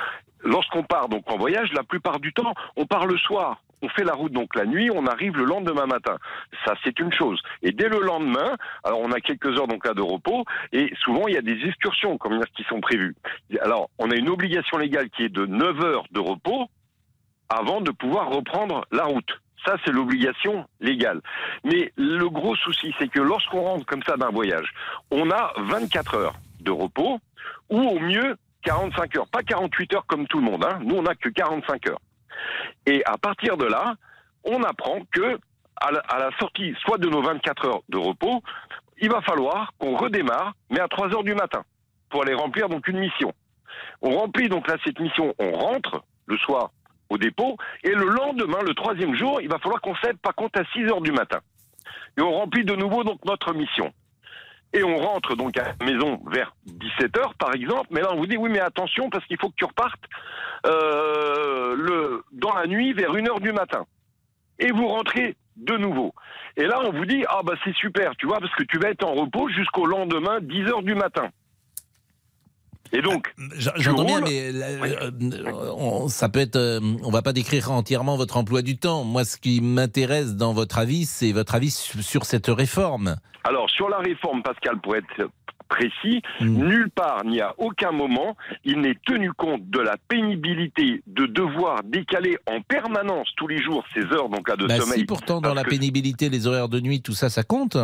lorsqu'on part donc en voyage, la plupart du temps, on part le soir. On fait la route donc la nuit, on arrive le lendemain matin. Ça, c'est une chose. Et dès le lendemain, alors on a quelques heures donc là de repos, et souvent il y a des excursions comme qui sont prévues. Alors, on a une obligation légale qui est de 9 heures de repos avant de pouvoir reprendre la route. Ça, c'est l'obligation légale. Mais le gros souci, c'est que lorsqu'on rentre comme ça d'un voyage, on a 24 heures de repos, ou au mieux 45 heures. Pas 48 heures comme tout le monde. Hein. Nous, on n'a que 45 heures. Et à partir de là, on apprend que à la, sortie soit de nos 24 heures de repos, il va falloir qu'on redémarre, mais à 3 heures du matin, pour aller remplir donc une mission. On remplit donc là cette mission, on rentre le soir au dépôt, et le lendemain, le troisième jour, il va falloir qu'on s'aide par contre à 6 heures du matin. Et on remplit de nouveau donc notre mission. Et on rentre donc à la maison vers 17 heures par exemple, mais là on vous dit oui mais attention parce qu'il faut que tu repartes euh, le, dans la nuit vers 1 heure du matin. Et vous rentrez de nouveau. Et là on vous dit ah bah c'est super, tu vois, parce que tu vas être en repos jusqu'au lendemain 10 heures du matin. Et donc, tu J'entends bien, mais euh, euh, on, ça peut être. euh, on va pas décrire entièrement votre emploi du temps. Moi, ce qui m'intéresse dans votre avis, c'est votre avis sur, cette réforme. Alors, sur la réforme, Pascal, pour être précis, Hmm. nulle part, ni à aucun moment, il n'est tenu compte de la pénibilité de devoir décaler en permanence tous les jours ces heures donc là de Bah, sommeil. si pourtant dans la pénibilité, les horaires de nuit, tout ça, ça compte.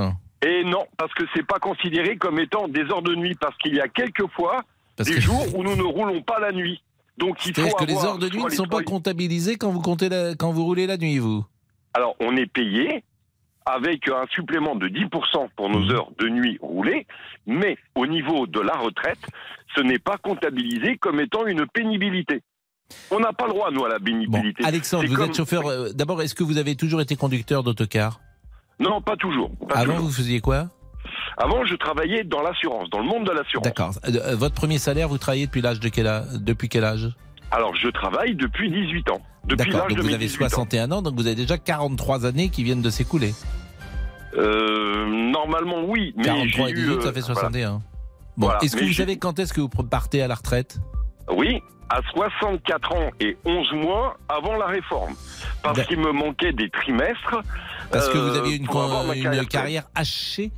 Et non, parce que c'est pas considéré comme étant des heures de nuit, parce qu'il y a quelques fois Parce des que- jours où nous ne roulons pas la nuit. Donc il faut que les heures de nuit ne sont pas comptabilisées quand vous comptez la- quand vous roulez la nuit, vous. Alors, on est payé avec un supplément de 10% pour nos Mmh. heures de nuit roulées, mais au niveau de la retraite, ce n'est pas comptabilisé comme étant une pénibilité. On n'a pas le droit, nous, à la pénibilité. Alexandre, vous comme- êtes chauffeur. euh, D'abord, est-ce que vous avez toujours été conducteur d'autocar? Non, pas toujours. pas Avant, toujours. vous faisiez quoi? Avant, je travaillais dans l'assurance, dans le monde de l'assurance. D'accord. Euh, euh, votre premier salaire, vous travaillez depuis l'âge de quel âge Depuis quel âge? Alors, je travaille depuis 18 ans. Depuis D'accord. Donc de vous avez 18 ans. 61 ans, donc vous avez déjà 43 années qui viennent de s'écouler. Euh, normalement, oui. Mais 43 et j'ai eu, 18, ça fait voilà. 61. Bon, Voilà. est-ce que vous savez quand est-ce que vous partez à la retraite? Oui, à 64 ans et 11 mois avant la réforme. Parce qu'il me manquait des trimestres. Parce que vous aviez une, une carrière, hachée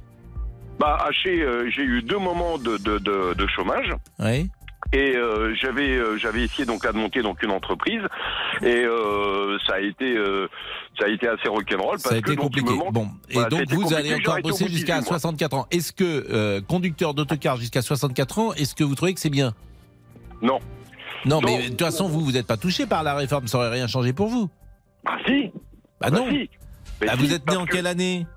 Bah, haché, euh, j'ai eu deux moments de, de, de, de chômage. Oui. Et euh, j'avais euh, j'avais essayé donc là de monter donc une entreprise et euh, ça a été ça a été assez rock'n'roll Ça parce a été que compliqué. manque- Bon, et ça a donc vous allez encore bosser jusqu'à 18 mois. 64 ans. Est-ce que conducteur d'autocar jusqu'à 64 ans, est-ce que vous trouvez que c'est bien? Non. Non, mais de toute façon, vous vous n'êtes pas touché par la réforme, ça aurait rien changé pour vous. Ah si. Bah Bah non. si. Bah, si, vous êtes né en que quelle année?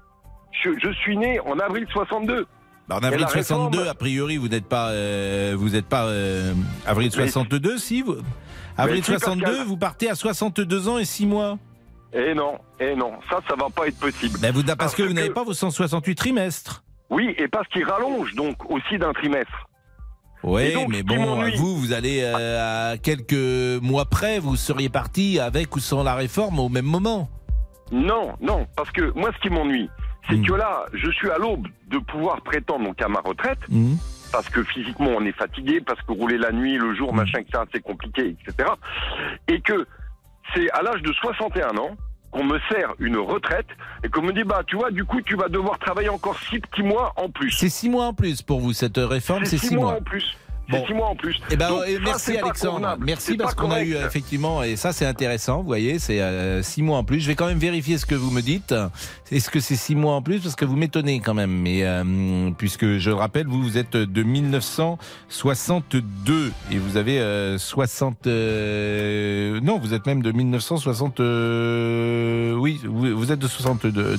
Je, je suis né en avril 62. Bah, en avril la 62, réforme- a priori, vous n'êtes pas, euh, vous n'êtes pas euh, avril Mais- 62, si vous. Avril si, 62, Pascal. vous partez à 62 ans et 6 mois. Eh non, eh non, ça, ça va pas être possible. Bah, vous, parce, que vous n'avez pas vos 168 trimestres. Oui, et parce qu'il rallonge donc aussi d'un trimestre. Oui, donc, mais bon, vous, vous allez euh, à quelques mois près, vous seriez parti avec ou sans la réforme au même moment. Non, non, parce que moi, ce qui m'ennuie, c'est que là, je suis à l'aube de pouvoir prétendre donc à ma retraite, parce que physiquement, on est fatigué, parce que rouler la nuit, le jour, machin, etc., c'est compliqué, etc. Et que c'est à l'âge de 61 ans qu'on me sert une retraite et qu'on me dit, bah, tu vois, du coup, tu vas devoir travailler encore six petits mois en plus. C'est 6 mois en plus pour vous, cette réforme, c'est 6 six mois. en plus. Bon. C'est six mois en plus. Eh ben, Donc, euh, ça, merci Alexandre. Merci parce qu'on a eu effectivement, et ça c'est intéressant, vous voyez, c'est euh, six mois en plus. Je vais quand même vérifier ce que vous me dites. Est-ce que c'est six mois en plus? Parce que vous m'étonnez quand même. Mais euh, puisque je le rappelle, vous, vous êtes de 1962 et vous avez euh, 60. euh, non, vous êtes même de 1960. euh, oui, vous, vous êtes de 62.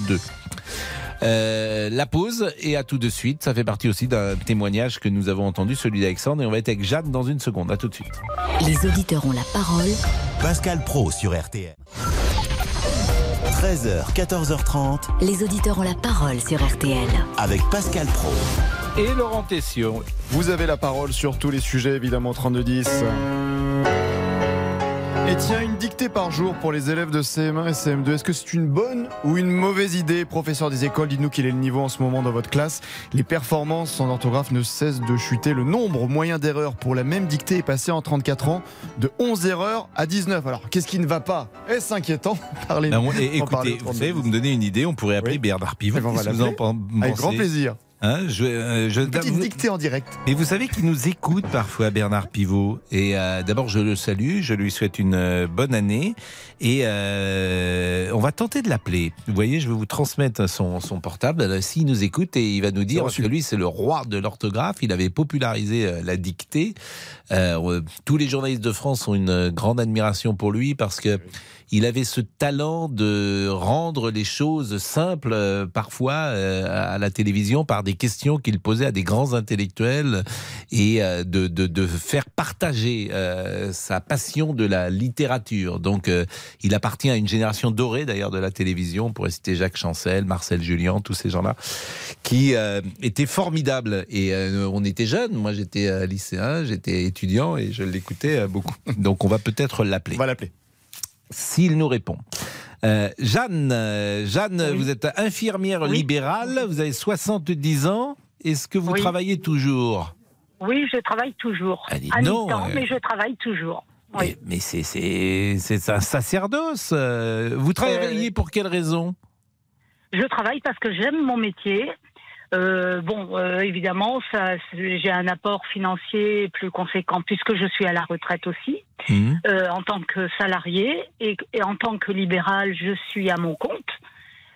Euh, la pause et à tout de suite. Ça fait partie aussi d'un témoignage que nous avons entendu, celui d'Alexandre, et on va être avec Jeanne dans une seconde. À tout de suite. Les auditeurs ont la parole. Pascal Pro sur RTL. 13h, 14h30 Les auditeurs ont la parole sur RTL. avec Pascal Pro. Et Laurent Tessier. Vous avez la parole sur tous les sujets, évidemment, 3210. Et tiens, une dictée par jour pour les élèves de CM1 et CM2. Est-ce que c'est une bonne ou une mauvaise idée Professeur des écoles, dites-nous quel est le niveau en ce moment dans votre classe. Les performances en orthographe ne cessent de chuter. Le nombre moyen d'erreurs pour la même dictée est passé en 34 ans de 11 erreurs à 19. Alors, qu'est-ce qui ne va pas? Est-ce inquiétant? Parlez Ben, on- et en parlez écoutez, vous savez, vous me donnez une idée, on pourrait appeler Bernard Pivot. Que vous en l'appeler. pen- Avec grand pensez plaisir. Hein, je, euh, je- Petite vous- dictée en direct. Mais vous savez qu'il nous écoute parfois, Bernard Pivot. Et euh, d'abord, je le salue, je lui souhaite une euh, bonne année. Et euh, on va tenter de l'appeler. Vous voyez, je vais vous transmettre son, son portable. S'il nous écoute, et il va nous dire, parce que lui, c'est le roi de l'orthographe, il avait popularisé la dictée. Tous les journalistes de France ont une grande admiration pour lui parce que il avait ce talent de rendre les choses simples euh, parfois euh, à la télévision par des questions qu'il posait à des grands intellectuels et euh, de, de, de faire partager sa passion de la littérature. Donc, il appartient à une génération dorée d'ailleurs de la télévision. On pourrait citer Jacques Chancel, Marcel Julien, tous ces gens-là, qui étaient formidables. Et on était jeunes. Moi, j'étais lycéen, j'étais étudiant et je l'écoutais beaucoup. Donc, on va peut-être l'appeler. On va l'appeler. S'il nous répond. Euh, Jeanne, euh, Jeanne, vous êtes infirmière libérale, vous avez 70 ans. Est-ce que vous Oui. travaillez toujours? Oui, je travaille toujours. Ah, à non, euh. mais je travaille toujours. Oui. Mais c'est c'est c'est un sacerdoce. euh, Vous travaillez pour quelle raison? Je travaille parce que j'aime mon métier. Euh, bon, euh, évidemment, ça, j'ai un apport financier plus conséquent puisque je suis à la retraite aussi, Mhm. euh, en tant que salarié et, et en tant que libéral, je suis à mon compte.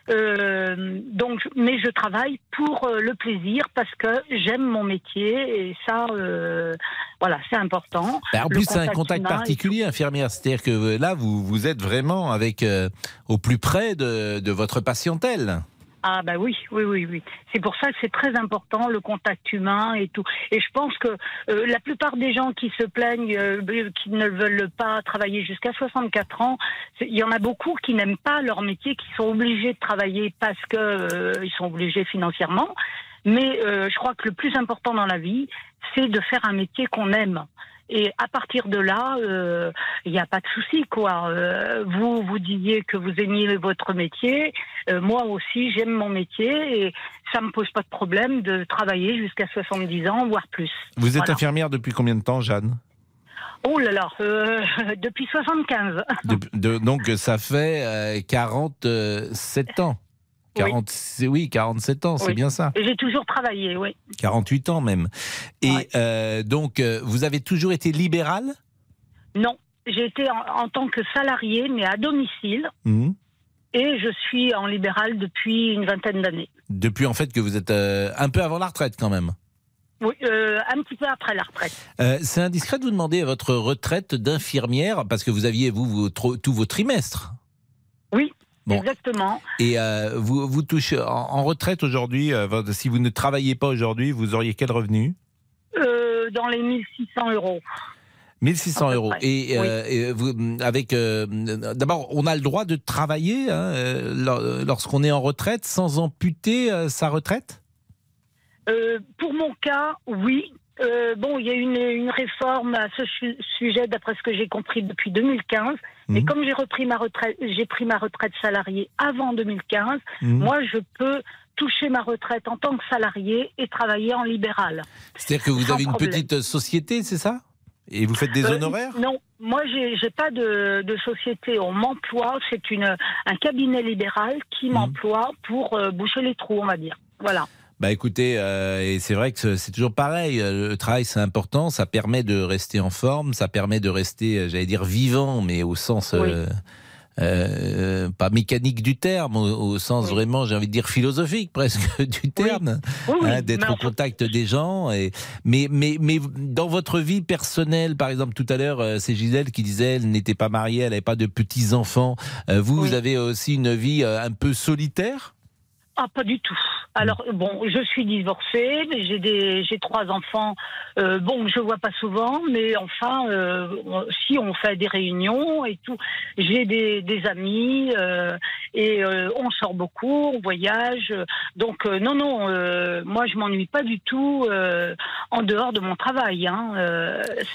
Euh, donc, mais je travaille pour euh, le plaisir parce que j'aime mon métier et ça, euh, voilà, c'est important. Bah, En plus, c'est un contact particulier, infirmière. C'est-à-dire que là, vous, vous êtes vraiment avec euh, au plus près de, de votre patientèle. Ah bah oui, oui, oui, oui. C'est pour ça que c'est très important le contact humain et tout. Et je pense que euh, la plupart des gens qui se plaignent, euh, qui ne veulent pas travailler jusqu'à 64 ans, il y en a beaucoup qui n'aiment pas leur métier, qui sont obligés de travailler parce que euh, ils sont obligés financièrement. Mais euh, je crois que le plus important dans la vie, c'est de faire un métier qu'on aime. Et à partir de là, euh, il n'y a pas de souci, quoi. Euh, vous, vous disiez que vous aimiez votre métier. Euh, moi aussi, j'aime mon métier et ça me pose pas de problème de travailler jusqu'à 70 ans, voire plus. Vous êtes Voilà. infirmière depuis combien de temps, Jeanne? Oh là là, euh, depuis 75. Depuis- de- Donc, ça fait euh, 47 ans. 40, c'est- oui, 47 ans, c'est Oui. bien ça. Et J'ai toujours travaillé, oui. 48 ans même. Et euh, donc, euh, vous avez toujours été libéral? Non, j'ai été en, en tant que salarié, mais à domicile, Mhm. et je suis en libéral depuis une vingtaine d'années. Depuis en fait que vous êtes euh, un peu avant la retraite quand même. Oui, euh, un petit peu après la retraite. Euh, c'est indiscret de vous demander votre retraite d'infirmière parce que vous aviez vous, vos tous vos trimestres. Bon. exactement. Et euh, vous, vous touchez en, en retraite aujourd'hui. euh, si vous ne travaillez pas aujourd'hui, vous auriez quel revenu? Euh, dans les 1600 euros. 1600 À peu euros. Et, et vous, avec, d'abord, on a le droit de travailler hein, lor- lorsqu'on est en retraite sans amputer sa retraite? Pour mon cas, oui. Bon, il y a une, une réforme à ce su- sujet, d'après ce que j'ai compris depuis 2015. Mais Mhm. comme j'ai repris ma retraite, j'ai pris ma retraite salariée avant 2015. Mhm. Moi, je peux toucher ma retraite en tant que salarié et travailler en libéral. C'est-à-dire que vous avez une petite société, c'est ça? Et vous faites des Euh, honoraires? Non, moi j'ai pas de, de société. On m'emploie, c'est un cabinet libéral qui Mhm. m'emploie pour euh, boucher les trous, on va dire. Voilà. Bah écoutez, euh, et c'est vrai que c'est toujours pareil. euh, Le travail c'est important, ça permet de rester en forme, ça permet de rester, euh, j'allais dire vivant, mais au sens euh, euh, pas mécanique du terme, au, au sens vraiment, j'ai envie de dire philosophique presque du terme, Oui, oui, hein, d'être au contact des gens. Et mais mais mais dans votre vie personnelle, par exemple, tout à l'heure, c'est Gisèle qui disait elle n'était pas mariée, elle n'avait pas de petits enfants. Vous, vous avez aussi une vie un peu solitaire? Ah, pas du tout. Alors, bon, je suis divorcée, mais j'ai des, j'ai trois enfants. Euh, bon, je vois pas souvent, mais enfin, euh, si on fait des réunions et tout, j'ai des, des amis euh, et on sort beaucoup, on voyage. Donc, non, non, moi, je m'ennuie pas du tout en dehors de mon travail. Hein.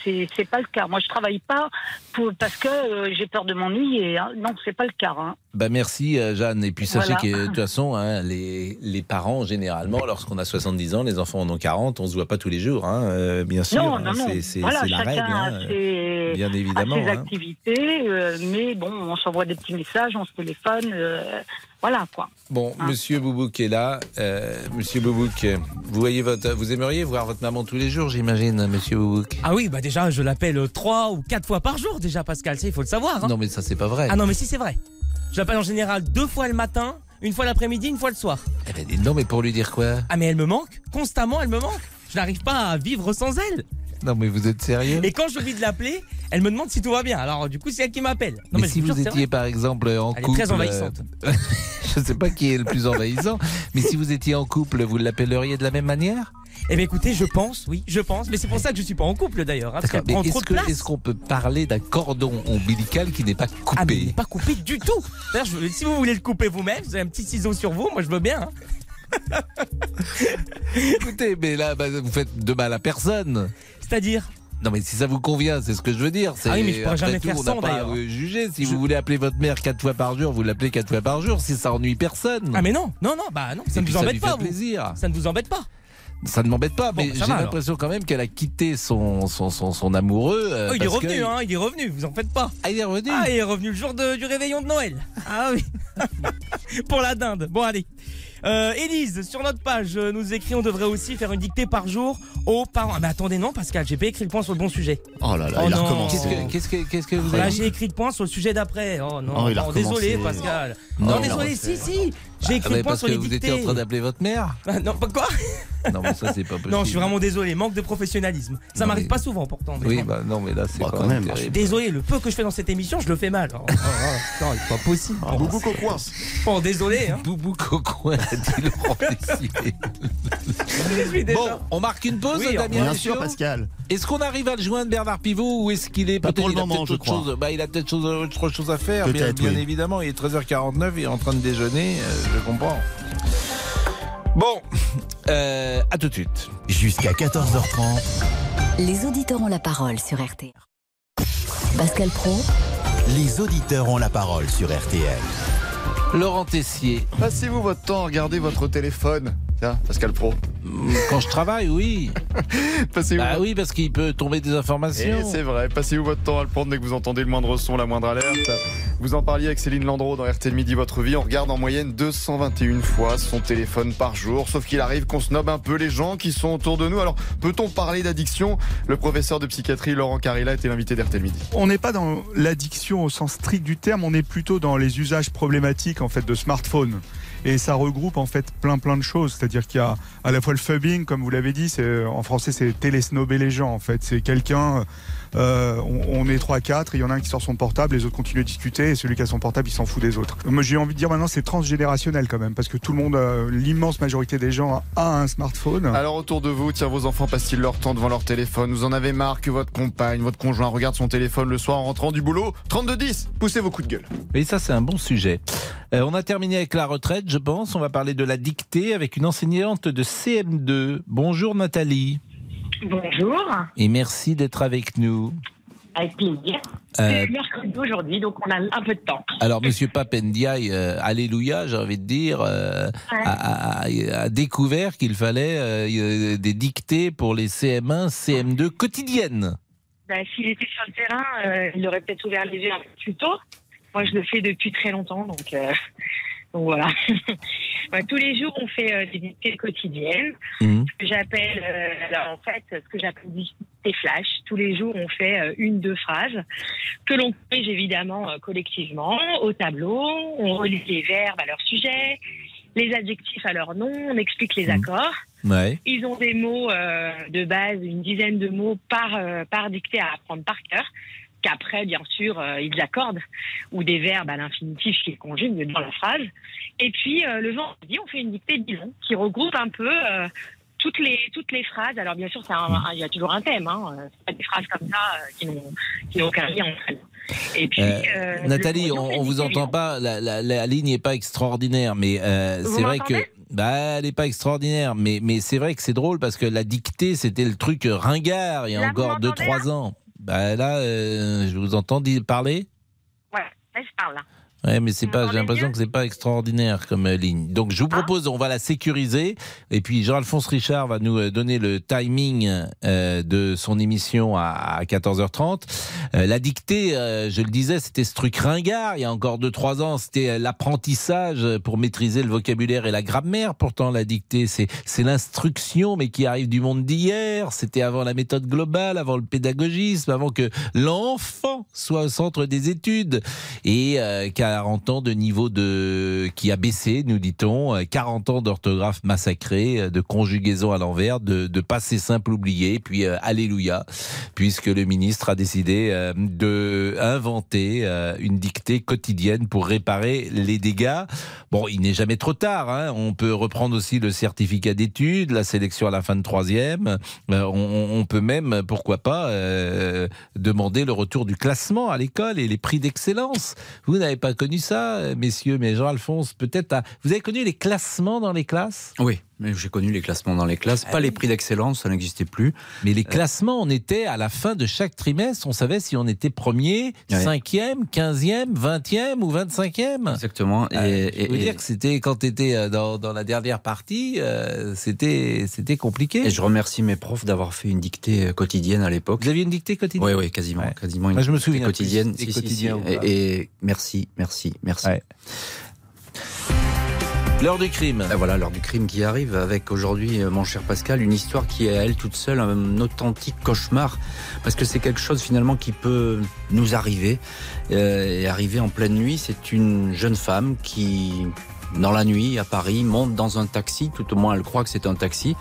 C'est, c'est pas le cas. Moi, je travaille pas pour, parce que j'ai peur de m'ennuyer. Hein. Non, c'est pas le cas. Hein. Bah merci Jeanne. Et puis sachez Voilà. que de toute façon, hein, les, les parents, généralement, lorsqu'on a 70 ans, les enfants en ont 40, on se voit pas tous les jours, hein, euh, bien sûr. Non, hein, non, non. c'est- C'est Voilà, c'est la règle. hein, ses, bien évidemment. ses hein. activités, euh, mais bon, on s'envoie des petits messages, on se téléphone, euh, voilà quoi. Bon, Hein. Monsieur Boubouk est là. Euh, Monsieur Boubouk, vous voyez votre, vous aimeriez voir votre maman tous les jours, j'imagine, Monsieur Boubouk? Ah oui, bah déjà, je l'appelle trois ou quatre fois par jour déjà, Pascal. Il faut le savoir. hein. Non, mais ça c'est pas vrai. Ah non, mais si, c'est vrai. Je l'appelle en général deux fois le matin, une fois l'après-midi, une fois le soir. Eh ben, non, mais pour lui dire quoi? Ah, mais elle me manque. Constamment, elle me manque. Je n'arrive pas à vivre sans elle. Non, mais vous êtes sérieux? Et quand j'oublie de l'appeler, elle me demande si tout va bien. Alors, du coup, c'est elle qui m'appelle. Non, mais, si vous étiez par exemple en Elle est très envahissante. euh, je sais pas qui est le plus envahissant, mais si vous étiez en couple, vous l'appelleriez de la même manière? Eh bien, écoutez, je pense, oui, je pense. Mais c'est pour ça que je suis pas en couple d'ailleurs. hein, est-ce que- est-ce qu'on peut parler d'un cordon ombilical qui n'est pas coupé Ah, mais il n'est pas coupé du tout. D'ailleurs, je- si vous voulez le couper vous-même, vous avez un petit ciseau sur vous, moi je veux bien. hein. Écoutez, mais là, bah, vous faites de mal à personne. C'est-à-dire? Non, mais si ça vous convient, c'est ce que je veux dire. c'est- Ah oui, mais je pourrais jamais tout, faire on sans, pas à vous juger. Si vous voulez appeler votre mère quatre fois par jour, vous l'appelez quatre fois par jour. Si ça ennuie personne. Ah mais non, non, non, bah non, ça Et ne vous embête pas. fait vous. plaisir. Ça ne vous embête pas. Ça ne m'embête pas, mais j'ai l'impression quand même qu'elle a quitté son, son, son, son amoureux. euh, Oh, il est revenu, que- hein, il est revenu, vous en faites pas. Ah, il est revenu Ah, il est revenu le jour de- du réveillon de Noël. Ah oui. Pour la dinde. Bon, allez. Euh, Élise, sur notre page, euh, nous écrit on devrait aussi faire une dictée par jour aux parents. Ah, mais attendez, non, Pascal, j'ai pas écrit le point sur le bon sujet. Oh là là, Oh il a non. recommencé. Qu'est-ce que, qu'est-ce que, vous Là, avez dit j'ai écrit le point sur le sujet d'après. Oh non, Oh, il a non, désolé, Pascal. Non, a désolé, si, si. J'ai Ah, écrit le point parce sur que les vous dictées. étiez en train d'appeler votre mère Ah, non, pas quoi Non, mais ça, c'est pas possible. Non, je suis vraiment désolé. Manque de professionnalisme. Ça m'arrive mais- pas souvent pourtant. Oui, bah non, mais là, c'est Bah, quand, quand même, même. terrible. Désolé, le peu que je fais dans cette émission, je le fais mal. Oh, oh, oh, non, c'est pas possible. Ah, Beaucoup qu'on coince. Bon, désolé. Hein. Boubou Cocoin, dit Laurent Tessier. Je suis déjà- Bon, on marque une pause, Oui, Damien Bien sûr, Pascal. Est-ce qu'on arrive à le joindre Bernard Pivot ou est-ce qu'il est Pas peut-être pour le il a moment, peut-être je autre crois. chose Bah, il a peut-être autre chose à faire, bien, évidemment. Il est 13h49, il est en train de déjeuner, euh, je comprends. Bon, euh, à tout de suite. Jusqu'à 14h30. Les auditeurs ont la parole sur RTL. Pascal Pro, Les auditeurs ont la parole sur RTL. Laurent Tessier, Passez-vous votre temps à regarder votre téléphone? Tiens, Pascal Pro. quand je travaille, oui. Passez-vous Bah oui, parce qu'il peut tomber des Et informations. c'est vrai, passez-vous votre temps à le prendre dès que vous entendez le moindre son, la moindre alerte. Vous en parliez avec Céline Landreau dans RTL Midi Votre Vie. On regarde en moyenne 221 fois son téléphone par jour. Sauf qu'il arrive qu'on snobe un peu les gens qui sont autour de nous. Alors, peut-on parler d'addiction? Le professeur de psychiatrie Laurent Carilla était l'invité d'RTL Midi. On n'est pas dans l'addiction au sens strict du terme, on est plutôt dans les usages problématiques en fait de smartphones. Et ça regroupe en fait plein plein de choses, c'est-à-dire qu'il y a à la fois le phubbing, comme vous l'avez dit, c'est en français c'est télésnober les gens en fait. C'est quelqu'un, euh, on, on est 3-4, il y en a un qui sort son portable, les autres continuent de discuter, et celui qui a son portable il s'en fout des autres. Moi j'ai envie de dire maintenant c'est transgénérationnel quand même, parce que tout le monde, euh, l'immense majorité des gens a un smartphone. Alors autour de vous, tiens, vos enfants passent-ils leur temps devant leur téléphone? Vous en avez marre que votre compagne, votre conjoint regarde son téléphone le soir en rentrant du boulot? 32-10, poussez vos coups de gueule. Oui, ça c'est un bon sujet. Euh, on a terminé avec la retraite, je pense. On va parler de la dictée avec une enseignante de CM2. Bonjour Nathalie. Bonjour, Et merci d'être avec nous. avec plaisir. Euh, mercredi aujourd'hui, donc on a un peu de temps. Alors, Monsieur Papendiaï, euh, alléluia, j'ai envie de dire, euh, a, a- a découvert qu'il fallait euh, des dictées pour les CM1, CM2 quotidiennes. Bah, S'il était sur le terrain, il aurait peut-être ouvert les yeux un peu plus tôt. Moi, je le fais depuis très longtemps, donc, donc voilà. Tous les jours, on fait euh, des dictées quotidiennes. Mhm. Ce que j'appelle, euh, alors en fait, ce que j'appelle des dictées flash. Tous les jours, on fait euh, une, deux phrases que l'on corrige évidemment collectivement au tableau. On relie les verbes à leur sujet, les adjectifs à leur nom, on explique les accords. Ouais. Ils ont des mots de base, une dizaine de mots par, par dictée à apprendre par cœur, qu'après, bien sûr, euh, ils accordent, ou des verbes à l'infinitif qu'ils conjuguent dans la phrase. Et puis, euh, le vendredi, on fait une dictée bilan qui regroupe un peu euh, toutes, les, toutes les phrases. Alors, bien sûr, il y a toujours un thème, hein, euh, pas des phrases comme ça qui n'ont aucun lien entre elles. Et puis, Nathalie, on, on vous entend pas, la, la- la ligne n'est pas extraordinaire, mais c'est vrai que bah, elle n'est pas extraordinaire, mais, mais c'est vrai que c'est drôle parce que la dictée, c'était le truc ringard il y a Là, encore m'entendez, 2-3 ans. Bah, là, euh, je vous entends parler. Ouais, là, je parle là. Ouais, mais c'est pas. J'ai l'impression que c'est pas extraordinaire comme euh, ligne. Donc, je vous propose, on va la sécuriser. Et puis, Jean-Alphonse Richard va nous euh, donner le timing euh, de son émission à, à 14h30. Euh, la dictée, euh, je le disais, c'était ce truc ringard. Il y a encore 2-3 ans, c'était euh, l'apprentissage pour maîtriser le vocabulaire et la grammaire. Pourtant, la dictée, c'est c'est l'instruction, mais qui arrive du monde d'hier. C'était avant la méthode globale, avant le pédagogisme, avant que l'enfant soit au centre des études et euh, qu'à 40 ans de niveau de qui a baissé, nous dit-on, 40 ans d'orthographe massacrée, de conjugaison à l'envers, de, de passé simple oublié, puis euh, alléluia, puisque le ministre a décidé euh, de inventer euh, une dictée quotidienne pour réparer les dégâts. Bon, il n'est jamais trop tard. Hein. On peut reprendre aussi le certificat d'études, la sélection à la fin de troisième. Euh, on, on peut même, pourquoi pas, euh, demander le retour du classement à l'école et les prix d'excellence. Vous n'avez pas connu ça, euh, messieurs, mais Jean-Alphonse, peut-être. à- Vous avez connu les classements dans les classes? Oui, j'ai connu les classements dans les classes, pas les prix d'excellence, ça n'existait plus. Mais les classements, on était à la fin de chaque trimestre, on savait si on était premier, Ouais. cinquième, quinzième, vingtième ou vingt-cinquième. Exactement. Et, Euh, je et- veux et- dire que c'était quand tu étais dans, dans la dernière partie, euh, c'était c'était compliqué. et je remercie mes profs d'avoir fait une dictée euh, quotidienne à l'époque. Vous aviez une dictée quotidienne? Oui, oui, quasiment, Ouais. quasiment une Moi, je me souviens plus quotidienne. si c'était Si, si. Et, et merci, merci, merci. L'heure du crime. Voilà, l'heure du crime qui arrive avec aujourd'hui, euh, mon cher Pascal, une histoire qui est à elle toute seule un authentique cauchemar. Parce que c'est quelque chose finalement qui peut nous arriver. euh, et arriver en pleine nuit, c'est une jeune femme qui, dans la nuit, à Paris, monte dans un taxi. Tout au moins, elle croit que c'est un taxi.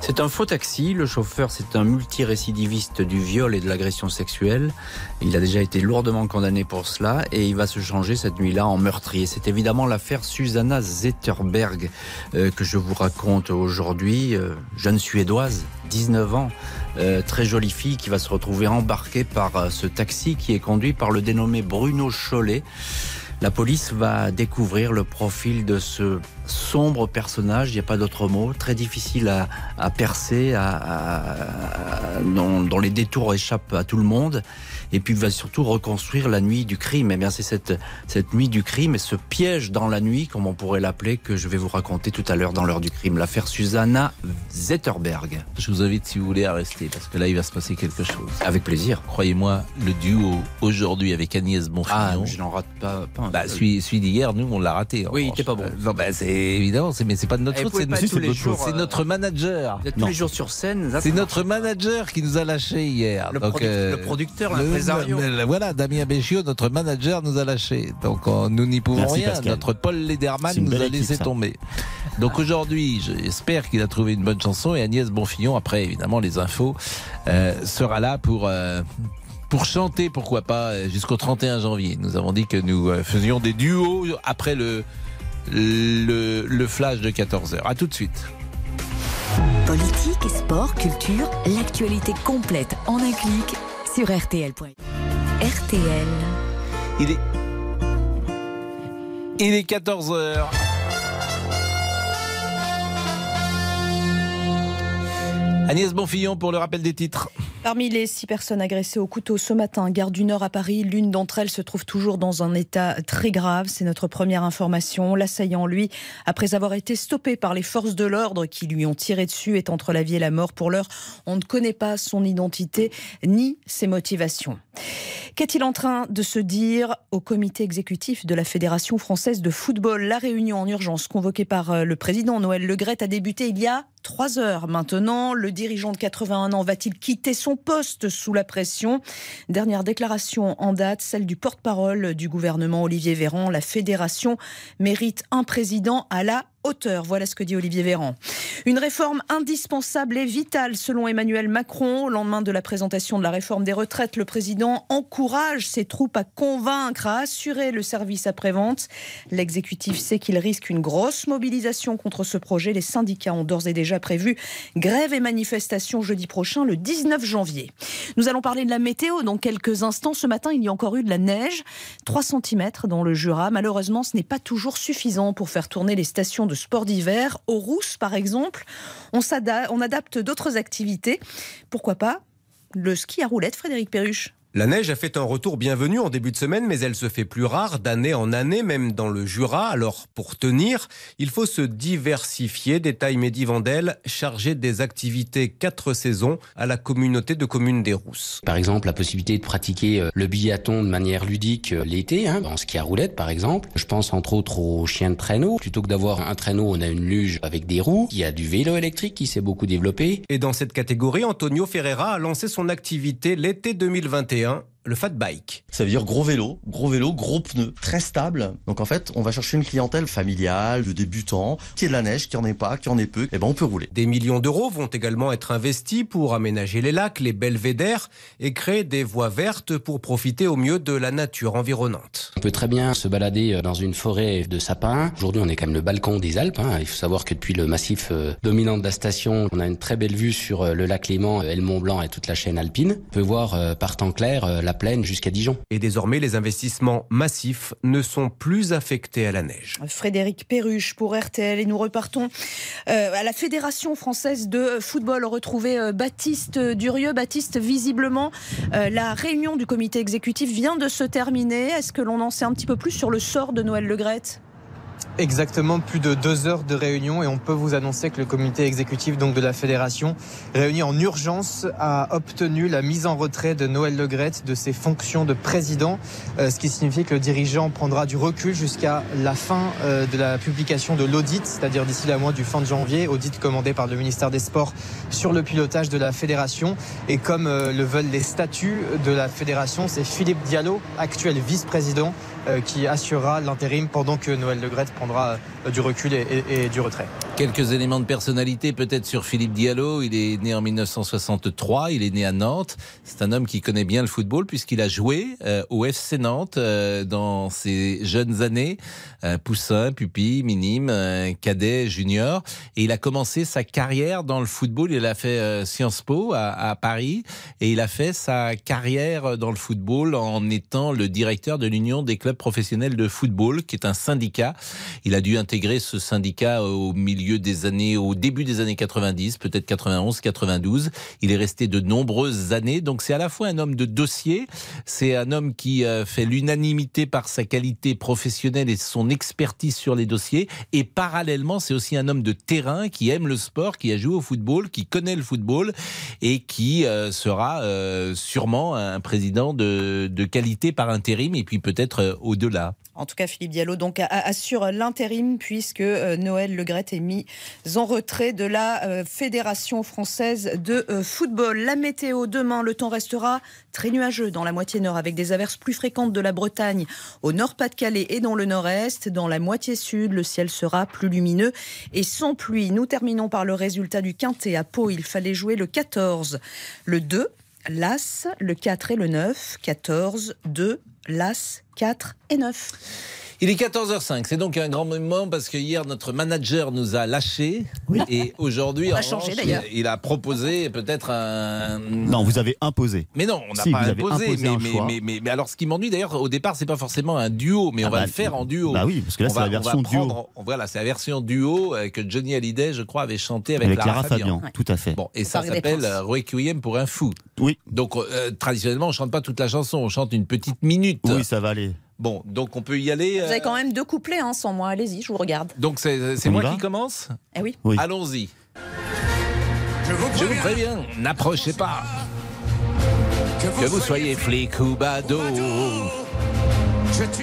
C'est un faux taxi. Le chauffeur, c'est un multirécidiviste du viol et de l'agression sexuelle. Il a déjà été lourdement condamné pour cela et il va se changer cette nuit-là en meurtrier. C'est évidemment l'affaire Susanna Zetterberg euh, que je vous raconte aujourd'hui. Euh, jeune Suédoise, 19 ans, euh, très jolie fille qui va se retrouver embarquée par euh, ce taxi qui est conduit par le dénommé Bruno Chollet. La police va découvrir le profil de ce sombre personnage, il n'y a pas d'autre mot, très difficile à, percer, dont les détours échappent à tout le monde, et puis va surtout reconstruire la nuit du crime. Et bien c'est cette, cette nuit du crime et ce piège dans la nuit, comme on pourrait l'appeler, que je vais vous raconter tout à l'heure dans l'heure du crime, l'affaire Susanna Zetterberg. Je vous invite, si vous voulez, à rester, parce que là, il va se passer quelque chose. Avec plaisir. Croyez-moi, le duo aujourd'hui avec Agnès Bonfillon. Ah, je n'en rate pas, pas un Bah, celui, celui d'hier, nous, on l'a raté. Oui, il revanche. était pas bon. Euh, non, bah, c'est évidemment, c'est, mais c'est pas de notre Eh, faute, c'est, pouvez pas c'est tous les notre, jours, c'est euh, notre manager. Vous êtes tous les jours sur scène. là, C'est notre manager qui nous a lâchés hier. Le Donc, produc- le producteur, l'impresario. Voilà, Damien Béchiot, notre manager, nous a lâchés. Donc nous n'y pouvons Merci, rien. Pascal. Notre Paul Lederman nous a laissé tomber. Donc aujourd'hui, j'espère qu'il a trouvé une bonne chanson et Agnès Bonfillon, après évidemment les infos, euh, sera là pour... euh, pour chanter, pourquoi pas, euh, jusqu'au 31 janvier. Nous avons dit que nous faisions des duos après le, le, le flash de 14h. À tout de suite. Politique, sport, culture, l'actualité complète en un clic sur RTL. RTL. Il est. Il est 14h. Agnès Bonfillon pour le rappel des titres. Parmi les six personnes agressées au couteau ce matin, gare du Nord à Paris, l'une d'entre elles se trouve toujours dans un état très grave. C'est notre première information. L'assaillant, lui, après avoir été stoppé par les forces de l'ordre qui lui ont tiré dessus, est entre la vie et la mort. Pour l'heure, on ne connaît pas son identité ni ses motivations. Qu'est-il en train de se dire au comité exécutif de la Fédération française de football? La réunion en urgence convoquée par euh, le président Noël Legrette a débuté il y a trois heures maintenant. Le dirigeant de 81 ans va-t-il quitter son poste sous la pression? Dernière déclaration en date, celle du porte-parole du gouvernement Olivier Véran. La fédération mérite un président à la hauteur. Voilà ce que dit Olivier Véran. Une réforme indispensable et vitale selon Emmanuel Macron. Au lendemain de la présentation de la réforme des retraites, le président encourage ses troupes à convaincre, à assurer le service après-vente. L'exécutif sait qu'il risque une grosse mobilisation contre ce projet. Les syndicats ont d'ores et déjà prévu grève et manifestation jeudi prochain, le 19 janvier. Nous allons parler de la météo dans quelques instants. Ce matin, il y a encore eu de la neige, 3 cm dans le Jura. Malheureusement, ce n'est pas toujours suffisant pour faire tourner les stations de sport d'hiver. Aux Rousses, par exemple, on, on adapte d'autres activités. Pourquoi pas le ski à roulettes, Frédéric Perruche? La neige a fait un retour bienvenu en début de semaine, mais elle se fait plus rare d'année en année, même dans le Jura. Alors, pour tenir, il faut se diversifier. Détail Mehdi Vandel, chargé des activités quatre saisons à la communauté de communes des Rousses. Par exemple, la possibilité de pratiquer euh, le biathlon de manière ludique euh, l'été, hein, en ski à roulettes par exemple. Je pense entre autres aux chiens de traîneau. Plutôt que d'avoir un traîneau, on a une luge avec des roues. Il y a du vélo électrique qui s'est beaucoup développé. Et dans cette catégorie, Antonio Ferreira a lancé son activité l'été 2021 européen le fat bike. Ça veut dire gros vélo, gros vélo, gros pneus, très stable. Donc en fait, on va chercher une clientèle familiale, de débutants, qui est de la neige, qui en est pas, qui en est peu, et ben on peut rouler. Des millions d'euros vont également être investis pour aménager les lacs, les belvédères et créer des voies vertes pour profiter au mieux de la nature environnante. On peut très bien se balader dans une forêt de sapins. Aujourd'hui, on est quand même le balcon des Alpes. hein. Il faut savoir que depuis le massif euh, dominant de la station, on a une très belle vue sur euh, le lac Léman et le Mont Blanc et toute la chaîne alpine. On peut voir euh, par temps clair euh, la plaine jusqu'à Dijon. Et désormais, les investissements massifs ne sont plus affectés à la neige. Frédéric Perruche pour RTL et nous repartons euh, à la Fédération française de football retrouver euh, Baptiste Durieux. Baptiste, visiblement, euh, la réunion du comité exécutif vient de se terminer. Est-ce que l'on en sait un petit peu plus sur le sort de Noël Legrette Exactement, plus de deux heures de réunion et on peut vous annoncer que le comité exécutif donc de la fédération, réuni en urgence, a obtenu la mise en retrait de Noël Legrette de ses fonctions de président, euh, ce qui signifie que le dirigeant prendra du recul jusqu'à la fin euh, de la publication de l'audit, c'est-à-dire d'ici la mois du fin de janvier, audit commandé par le ministère des Sports sur le pilotage de la fédération. Et comme euh, le veulent les statuts de la fédération, c'est Philippe Diallo, actuel vice-président, qui assurera l'intérim pendant que Noël Legrette prendra euh, du recul et, du retrait. Quelques éléments de personnalité peut-être sur Philippe Diallo. Il est né en 1963, il est né à Nantes. C'est un homme qui connaît bien le football puisqu'il a joué euh, au FC Nantes euh, dans ses jeunes années, euh, poussin, pupille, minime, euh, cadet, junior. Et il a commencé sa carrière dans le football. Il a fait euh, Sciences Po à Paris et il a fait sa carrière dans le football en étant le directeur de l'Union des clubs professionnels de football, qui est un syndicat. Il a dû intégrer ce syndicat au milieu des années, au début des années 90, peut-être 91, 92. Il est resté de nombreuses années. Donc c'est à la fois un homme de dossier, c'est un homme qui fait l'unanimité par sa qualité professionnelle et son expertise sur les dossiers. Et parallèlement, c'est aussi un homme de terrain qui aime le sport, qui a joué au football, qui connaît le football et qui euh, sera euh, sûrement un président de, de qualité par intérim et puis peut-être euh, au-delà. En tout cas, Philippe Diallo donc assure l'intérim puisque euh, Noël Legrette est mis en retrait de la euh, Fédération française de euh, football. La météo demain, le temps restera très nuageux dans la moitié nord avec des averses plus fréquentes de la Bretagne au nord-Pas-de-Calais et dans le nord-est. Dans la moitié sud, le ciel sera plus lumineux et sans pluie. Nous terminons par le résultat du quintet à Pau. Il fallait jouer le 14, le 2, l'As, le 4 et le 9, 14, 2, l'As, 4 et 9. Il est 14h05, c'est donc un grand moment parce que hier notre manager nous a lâchés et aujourd'hui On a en changé, revanche, d'ailleurs. il, il a proposé peut-être un Non, vous avez imposé. mais non, on n'a Si, pas vous avez imposé, imposé mais, un mais, choix. mais, mais- mais alors ce qui m'ennuie d'ailleurs au départ c'est pas forcément un duo mais on Ah va bah, le faire en duo. bah oui, parce que là, On c'est la va- on va version duo. on- voilà, c'est la version duo euh, que Johnny Hallyday je crois avait chanté avec, Avec Clara, Clara Fabian, tout à fait. Bon, et ça s'appelle euh, Requiem pour un fou. Oui. Donc euh, traditionnellement on chante pas toute la chanson, on chante une petite minute. Oui, ça va aller. Bon, donc on peut y aller. Vous euh, avez quand même deux couplets hein, sans moi. Allez-y, je vous regarde. Donc c'est y moi qui commence Eh oui. Oui. Allons-y. Je vous préviens, n'approchez pas. Que vous soyez flic ou badaud,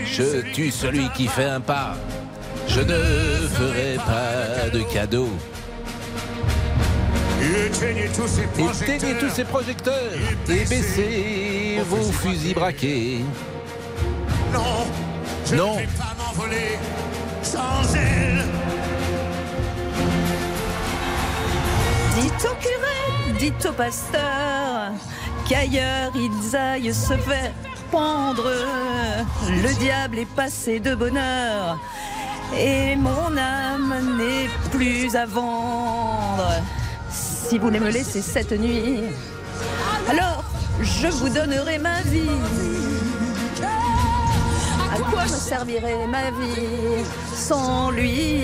je tue celui qui fait un pas. Je ne ferai pas de cadeau. Éteignez tous ces Éteignez tous ces projecteurs et baissez vos fusils braqués. Non, je Non. ne vais pas m'envoler sans elle. Dites au curé, dites au pasteur qu'ailleurs ils aillent se faire pendre. Le diable est passé de bonheur et mon âme n'est plus à vendre. Si vous voulez me laisser cette nuit, alors je vous donnerai ma vie. À quoi me servirait ma vie sans lui?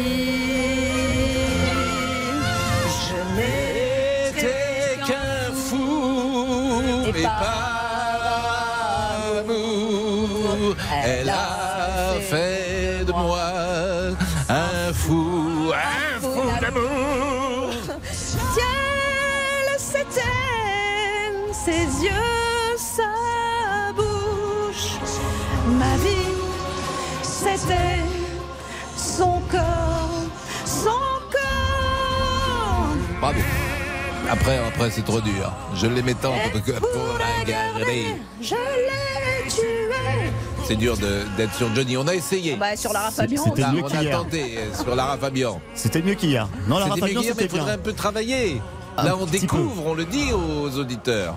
Je n'étais qu'un fou et par amour, elle a fait de moi un fou, un fou d'amour. Ciel, c'était ses yeux, sa bouche. Ma vie, Bravo. Après, après c'est trop dur. Je l'aimais tant pour, que- pour la garder. Je l'ai tué. C'est dur de- d'être sur Johnny. On a essayé. Bah, sur Lara Fabian. c'était on a, mieux on a qu'hier. tenté euh, sur Lara Fabian. C'était mieux qu'hier. Non, la C'était Fabian, mieux qu'hier, mais c'était il faudrait un peu travailler. Là, on découvre, on le dit aux auditeurs.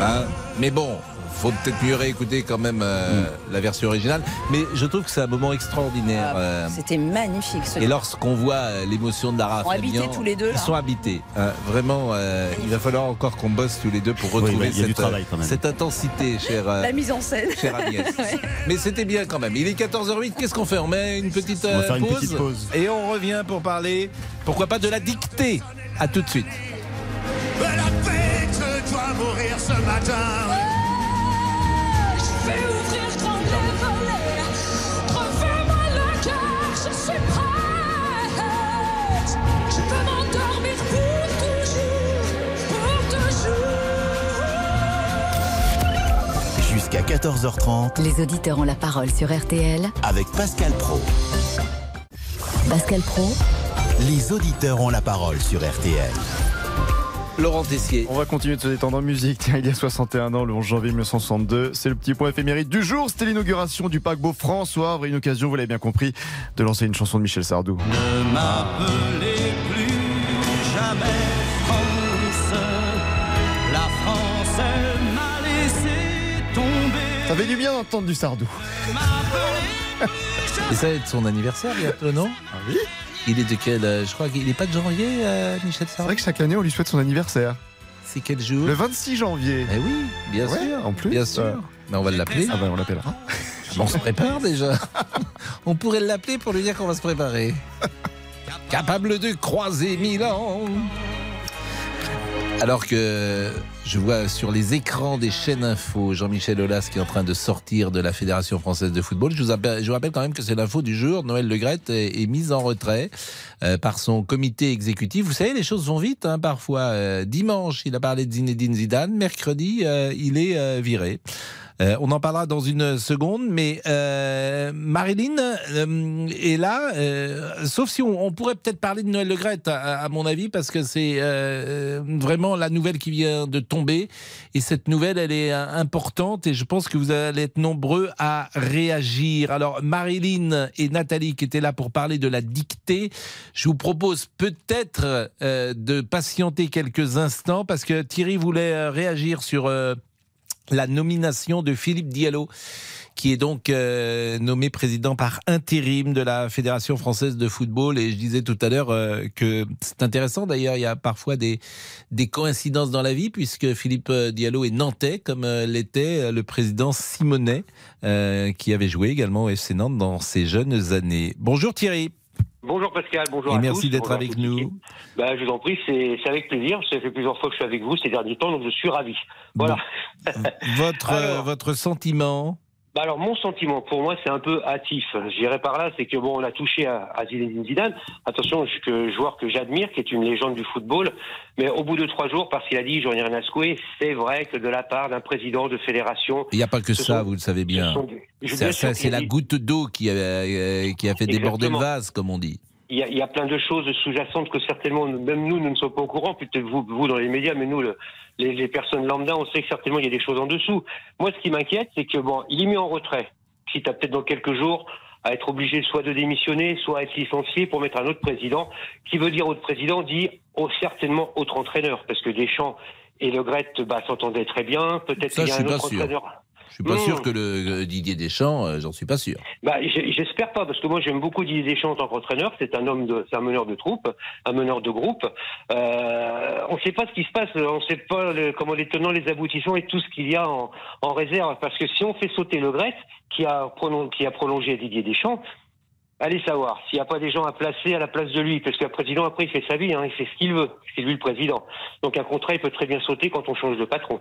Hein mais bon, faut peut-être mieux réécouter quand même euh, Mm. la version originale. Mais je trouve que c'est un moment extraordinaire. euh, C'était magnifique ce et lorsqu'on voit euh, l'émotion de Lara Ils sont habités Fabian, tous les deux, là. ils sont habités. hein. vraiment, euh, il va falloir encore qu'on bosse tous les deux pour retrouver cette, travail, intensité, cher. euh, La mise en scène. Cher Agnès. Ouais. Mais c'était bien quand même. Il est 14h08. Qu'est-ce qu'on fait? On met une petite, On va faire une pause, petite pause. Et on revient pour parler, pourquoi pas, de la dictée. À tout de suite. La fête doit mourir ce matin. Jusqu'à 14h30 Les auditeurs ont la parole sur RTL. avec Pascal Pro. Pascal Pro, Les auditeurs ont la parole sur RTL. Laurent Tessier. On va continuer de se détendre en musique. Tiens, il y a 61 ans, le 11 janvier 1962, c'est le petit point éphéméride du jour. C'était l'inauguration du paquebot François Havre. Une occasion, vous l'avez bien compris, de lancer une chanson de Michel Sardou. Ne fait du bien d'entendre du Sardou. Et ça va être son anniversaire bientôt, non? Ah oui Il est de quel euh, Je crois qu'il n'est pas de janvier, euh, Michel C'est Sarr vrai que chaque année, on lui souhaite son anniversaire. C'est quel jour Le 26 janvier. Eh oui, bien Ouais, sûr. en plus. Bien sûr. Euh, Mais on va l'appeler. Ah ben, on l'appellera. On se prépare déjà. on pourrait l'appeler pour lui dire qu'on va se préparer. Capable de croiser Milan. Alors que je vois sur les écrans des chaînes info Jean-Michel Aulas qui est en train de sortir de la Fédération française de football. Je vous, rappelle quand même que c'est l'info du jour. Noël Legrette est, est mise en retrait euh, par son comité exécutif. Vous savez, les choses vont vite hein, parfois. Euh, dimanche, il a parlé de Zinedine Zidane. Mercredi, euh, il est viré. Euh, on en parlera dans une seconde, mais euh, Marilyn euh, est là, sauf si on, pourrait peut-être parler de Noël Legrette, à, à mon avis, parce que c'est vraiment la nouvelle qui vient de tomber, et cette nouvelle, elle est importante, et je pense que vous allez être nombreux à réagir. Alors, Marilyn et Nathalie, qui étaient là pour parler de la dictée, je vous propose peut-être de patienter quelques instants, parce que Thierry voulait réagir sur... la nomination de Philippe Diallo, qui est donc euh, nommé président par intérim de la Fédération française de football. Et je disais tout à l'heure euh, que c'est intéressant, d'ailleurs, il y a parfois des, des coïncidences dans la vie, puisque Philippe euh, Diallo est nantais, comme l'était le président Simonet, qui avait joué également au FC Nantes dans ses jeunes années. Bonjour Thierry. Bonjour Pascal, bonjour Et à merci tous. d'être bonjour avec nous. Bah, je vous en prie, c'est c'est avec plaisir. Ça fait plusieurs fois que je suis avec vous ces derniers temps, donc je suis ravi. Voilà. Votre, votre sentiment Bah alors mon sentiment, pour moi, c'est un peu hâtif. J'irai par là, c'est que bon, on a touché à, à Zinedine Zidane. Attention, je- que joueur que j'admire, qui est une légende du football. Mais au bout de trois jours, parce qu'il a dit, à secouer, c'est vrai que de la part d'un président de fédération, Il n'y a pas que ça, sont- vous le savez bien. C'est la goutte d'eau qui a, euh, qui a fait déborder le vase, comme on dit. Il y, a, il y a plein de choses sous-jacentes que certainement, même nous, nous ne sommes pas au courant, peut-être vous, vous dans les médias, mais nous, le- les, les personnes lambda, on sait que certainement il y a des choses en dessous. Moi, ce qui m'inquiète, c'est que bon, il est mis en retrait. Si tu as peut-être dans quelques jours à être obligé soit de démissionner, soit à être licencié pour mettre un autre président. Qui veut dire autre président dit oh, certainement autre entraîneur, parce que Deschamps et Le Gret bah, s'entendaient très bien. Peut-être qu'il y a un autre entraîneur. Je suis pas Hmm. sûr que le euh, Didier Deschamps, euh, j'en suis pas sûr. Bah, j'espère pas, parce que moi j'aime beaucoup Didier Deschamps en tant qu'entraîneur. C'est un homme de, c'est un meneur de troupe, un meneur de groupe. Euh, on ne sait pas ce qui se passe, on ne sait pas le- comment les tenants, les aboutissants et tout ce qu'il y a en, en réserve. Parce que si on fait sauter le Grec, qui a, qui a prolongé Didier Deschamps, allez savoir s'il n'y a pas des gens à placer à la place de lui, parce qu'un président après il fait sa vie, hein, il fait ce qu'il veut, c'est lui le président. Donc un contrat il peut très bien sauter quand on change de patron.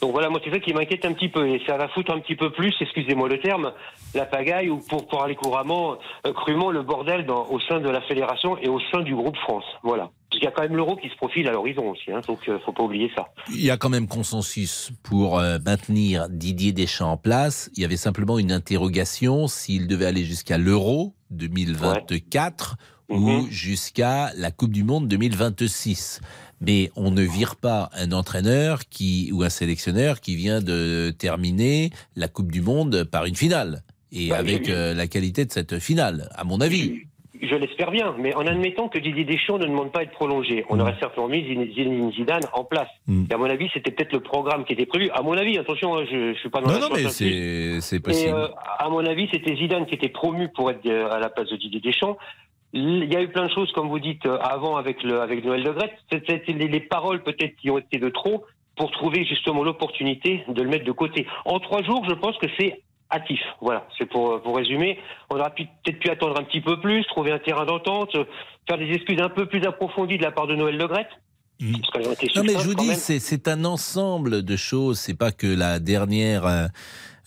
Donc voilà, moi c'est ça qui m'inquiète un petit peu et ça va foutre un petit peu plus, excusez-moi le terme, la pagaille ou pour parler couramment, euh, crûment le bordel au sein de la fédération et au sein du groupe France. Voilà. Qu'il y a quand même l'euro qui se profile à l'horizon aussi, hein, donc euh, faut pas oublier ça. Il y a quand même consensus pour euh, maintenir Didier Deschamps en place. Il y avait simplement une interrogation s'il devait aller jusqu'à l'Euro 2024 ou jusqu'à la Coupe du Monde 2026. Mais on ne vire pas un entraîneur qui ou un sélectionneur qui vient de terminer la Coupe du Monde par une finale et Ouais, avec euh, la qualité de cette finale, à mon avis. Je l'espère bien, mais en admettant que Didier Deschamps ne demande pas à être prolongé, on aurait certainement mis Zinedine Zidane en place. Mm. Et à mon avis, c'était peut-être le programme qui était prévu. À mon avis, attention, hein, je, je suis pas dans Non, la non, mais c'est Et possible. euh, à mon avis, c'était Zidane qui était promu pour être euh, à la place de Didier Deschamps. Il y a eu plein de choses, comme vous dites, euh, avant avec le avec Noël Gret. C'était les, les paroles peut-être qui ont été de trop pour trouver justement l'opportunité de le mettre de côté. En trois jours, je pense que c'est hâtif. Voilà, c'est pour, pour résumer. On aurait peut-être pu attendre un petit peu plus, trouver un terrain d'entente, euh, faire des excuses un peu plus approfondies de la part de Noël Le Gret. Parce qu'elles ont été Non mais je vous dis, c'est c'est un ensemble de choses. C'est pas que la dernière,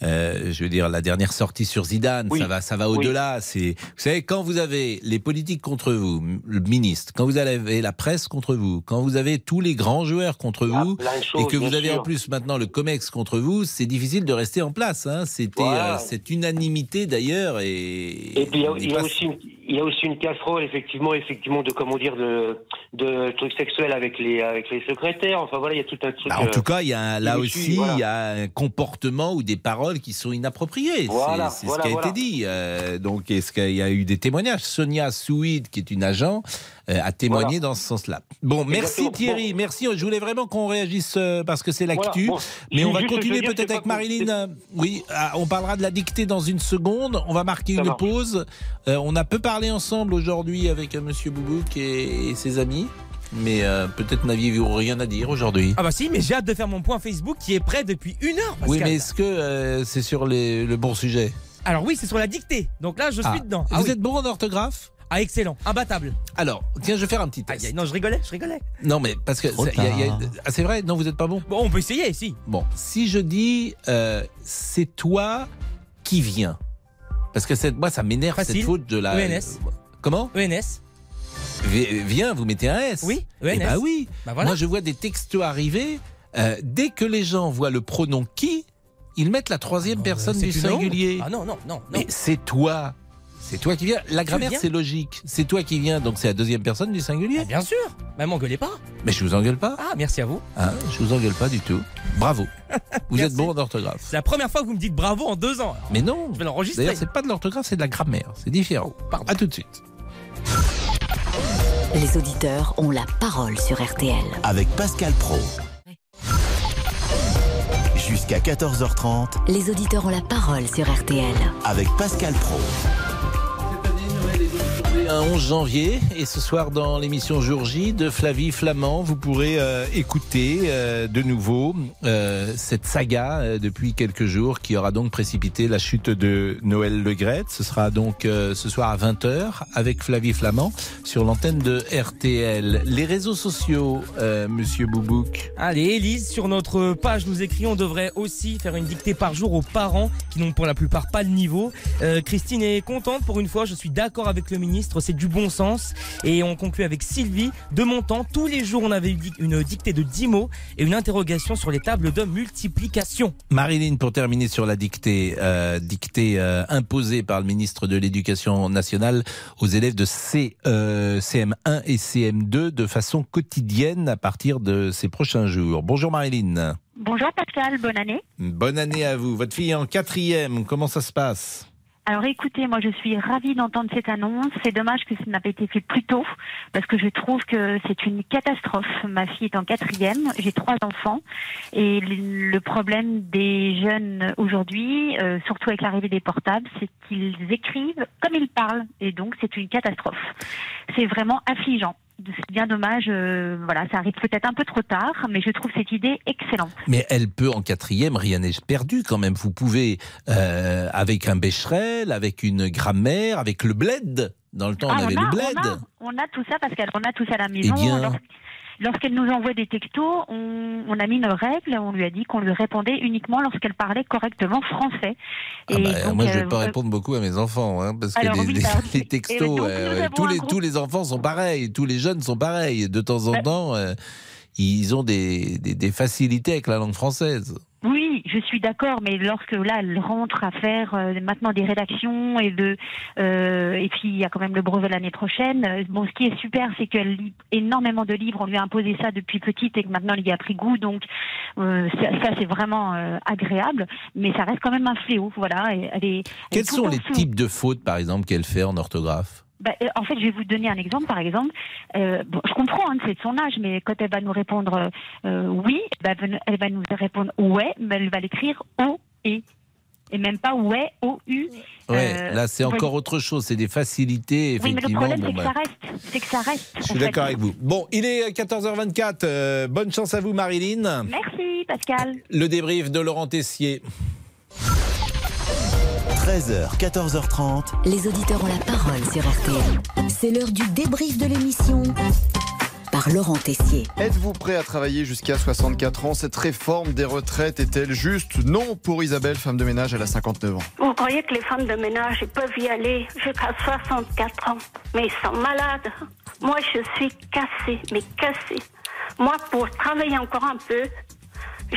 euh, je veux dire la dernière sortie sur Zidane. Oui. Ça va, ça va Oui. au-delà. C'est, vous savez, quand vous avez les politiques contre vous, le ministre, quand vous avez la presse contre vous, quand vous avez tous les grands joueurs contre vous, et que vous avez en plus maintenant le Comex contre vous, c'est difficile de rester en place. Hein. C'était Voilà. euh, cette unanimité d'ailleurs et. Et puis il y a, y a aussi il y a aussi une casserole effectivement effectivement de comment dire de de trucs sexuels avec les avec les secrétaires. Enfin voilà, il y a tout un truc. Bah, en euh, tout cas, il y a là aussi, voilà. il y a un comportement ou des paroles qui sont inappropriées. C'est- Voilà, c'est voilà, ce qui a été dit. Euh, donc, est-ce qu'il y a eu des témoignages? Sonia Souid, qui est une agent, euh, a témoigné dans ce sens-là. Bon, merci Exactement. Thierry, merci. Je voulais vraiment qu'on réagisse euh, parce que c'est l'actu. Bon, Mais on va continuer peut-être avec Marilyn. Oui, ah, on parlera de la dictée dans une seconde. On va marquer une pause. On a peu parlé ensemble aujourd'hui avec euh, Monsieur Boubouk et, ses amis. Mais euh, peut-être n'aviez-vous rien à dire aujourd'hui. Ah bah si, mais j'ai hâte de faire mon point Facebook qui est prêt depuis une heure. Pascal. Oui, mais est-ce que euh, c'est sur les- le bon sujet? Alors oui, c'est sur la dictée. Donc là, je suis Ah. dedans. Vous êtes bon en orthographe? Ah excellent, imbattable. Alors, tiens, je vais faire un petit test. Non, je rigolais, je rigolais. Non, mais parce que ah, c'est vrai? Non, vous n'êtes pas bon? Bon, on peut essayer, si. Bon, si je dis euh, c'est toi qui viens, parce que cette, moi ça m'énerve cette faute de la. ENS. Comment ENS. Vi- Viens, vous mettez un S. Oui, Eh ENS. bah oui. Bah voilà. Moi je vois des textos arriver. euh, dès que les gens voient le pronom qui, ils mettent la troisième personne du singulier. Ah non, non, non, non. Mais c'est toi. C'est toi qui viens. La grammaire, c'est logique. C'est toi qui viens, donc c'est la deuxième personne du singulier. Ah, bien sûr. Bah m'engueulez pas. Mais je vous engueule pas. Ah, merci à vous. Hein, je vous engueule pas du tout. Bravo. Vous êtes bon en orthographe. C'est la première fois que vous me dites bravo en deux ans. Mais non. Je vais l'enregistrer. D'ailleurs, c'est pas de l'orthographe, c'est de la grammaire. C'est différent. À tout de suite. Les auditeurs ont la parole sur RTL. Avec Pascal Pro. Jusqu'à 14h30 Les auditeurs ont la parole sur RTL. avec Pascal Pro. Un 11 janvier et ce soir dans l'émission Jour J de Flavie Flamand, vous pourrez euh, écouter euh, de nouveau euh, cette saga depuis quelques jours qui aura donc précipité la chute de Noël Le Graët. Ce sera donc ce soir à 20h avec Flavie Flamand sur l'antenne de RTL. Les réseaux sociaux, Monsieur Boubouk. Allez, Élise, sur notre page, nous écrit on devrait aussi faire une dictée par jour aux parents qui n'ont pour la plupart pas le niveau. Christine est contente pour une fois, je suis d'accord avec le ministre, c'est du bon sens. Et on conclut avec Sylvie. De mon temps, tous les jours, on avait une dictée de 10 mots et une interrogation sur les tables de multiplication. Marilyn, pour terminer sur la dictée, euh, dictée euh, imposée par le ministre de l'Éducation nationale aux élèves de C, euh, CM1 et CM2 de façon quotidienne à partir de ces prochains jours. Bonjour Marilyn. Bonjour Pascal, bonne année. Bonne année à vous. Votre fille est en quatrième. Comment ça se passe? Alors écoutez, moi je suis ravie d'entendre cette annonce. C'est dommage que ça n'a pas été fait plus tôt parce que je trouve que c'est une catastrophe. Ma fille est en quatrième, j'ai trois enfants et le problème des jeunes aujourd'hui, euh, surtout avec l'arrivée des portables, c'est qu'ils écrivent comme ils parlent et donc c'est une catastrophe. C'est vraiment affligeant. C'est bien dommage, euh, voilà, ça arrive peut-être un peu trop tard, mais je trouve cette idée excellente. Mais elle peut en quatrième, rien n'est perdu quand même. Vous pouvez, euh, avec un Becherel, avec une grammaire, avec le bled. Dans le temps, on Ah, avait a, le bled. On a, on a tout ça parce qu'on a tout ça à la maison. Eh bien- Lorsqu'elle nous envoie des textos, on, on a mis une règle, on lui a dit qu'on lui répondait uniquement lorsqu'elle parlait correctement français. Ah bah, donc, moi, je vais euh, pas répondre beaucoup à mes enfants, hein, parce que les, oui, bah, les et textos, donc, euh, les, tous les enfants sont pareils, tous les jeunes sont pareils. De temps en Bah- temps, euh, ils ont des, des, des facilités avec la langue française. Oui, je suis d'accord, mais lorsque là, elle rentre à faire euh, maintenant des rédactions et de, euh, et puis il y a quand même le brevet l'année prochaine. euh, Bon, ce qui est super, c'est qu'elle lit énormément de livres. On lui a imposé ça depuis petite et que maintenant elle y a pris goût. Donc euh, ça, ça, c'est vraiment agréable, mais ça reste quand même un fléau. Voilà. Et elle est, elle est Quels sont les types de fautes, par exemple, qu'elle fait en orthographe? Bah, euh, en fait, je vais vous donner un exemple. Par exemple, euh, bon, je comprends, hein, c'est de son âge, mais quand elle va nous répondre euh, oui, bah, elle va- nous répondre ouais, mais elle va l'écrire o et et même pas ouais o u. Ouais, Euh, là c'est encore autre chose, c'est des facilités, Oui, mais le effectivement. problème, c'est que bah. ça reste. C'est que ça reste. Je suis d'accord avec vous. Bon, il est 14h24. euh, bonne chance à vous, Marilyn. Merci, Pascal. Le débrief de Laurent Tessier. 13h, 14h30. Les auditeurs ont la parole sur RTL. C'est l'heure du débrief de l'émission par Laurent Tessier. Êtes-vous prêt à travailler jusqu'à 64 ans? Cette réforme des retraites est-elle juste? Non pour Isabelle, femme de ménage, elle a 59 ans. Vous croyez que les femmes de ménage peuvent y aller jusqu'à 64 ans? Mais ils sont malades. Moi, je suis cassée, mais cassée. Moi, pour travailler encore un peu,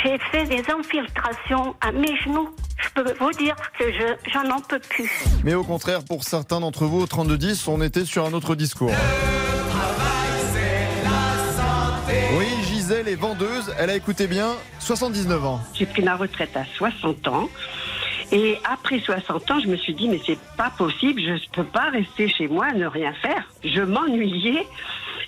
j'ai fait des infiltrations à mes genoux. Je peux vous dire que je j'en en peux plus. Mais au contraire, pour certains d'entre vous, au 3210, on était sur un autre discours. Oui, Gisèle est vendeuse, elle a écouté bien, 79 ans. J'ai pris ma retraite à 60 ans. Et après 60 ans, je me suis dit, mais c'est pas possible, je ne peux pas rester chez moi ne rien faire. Je m'ennuyais.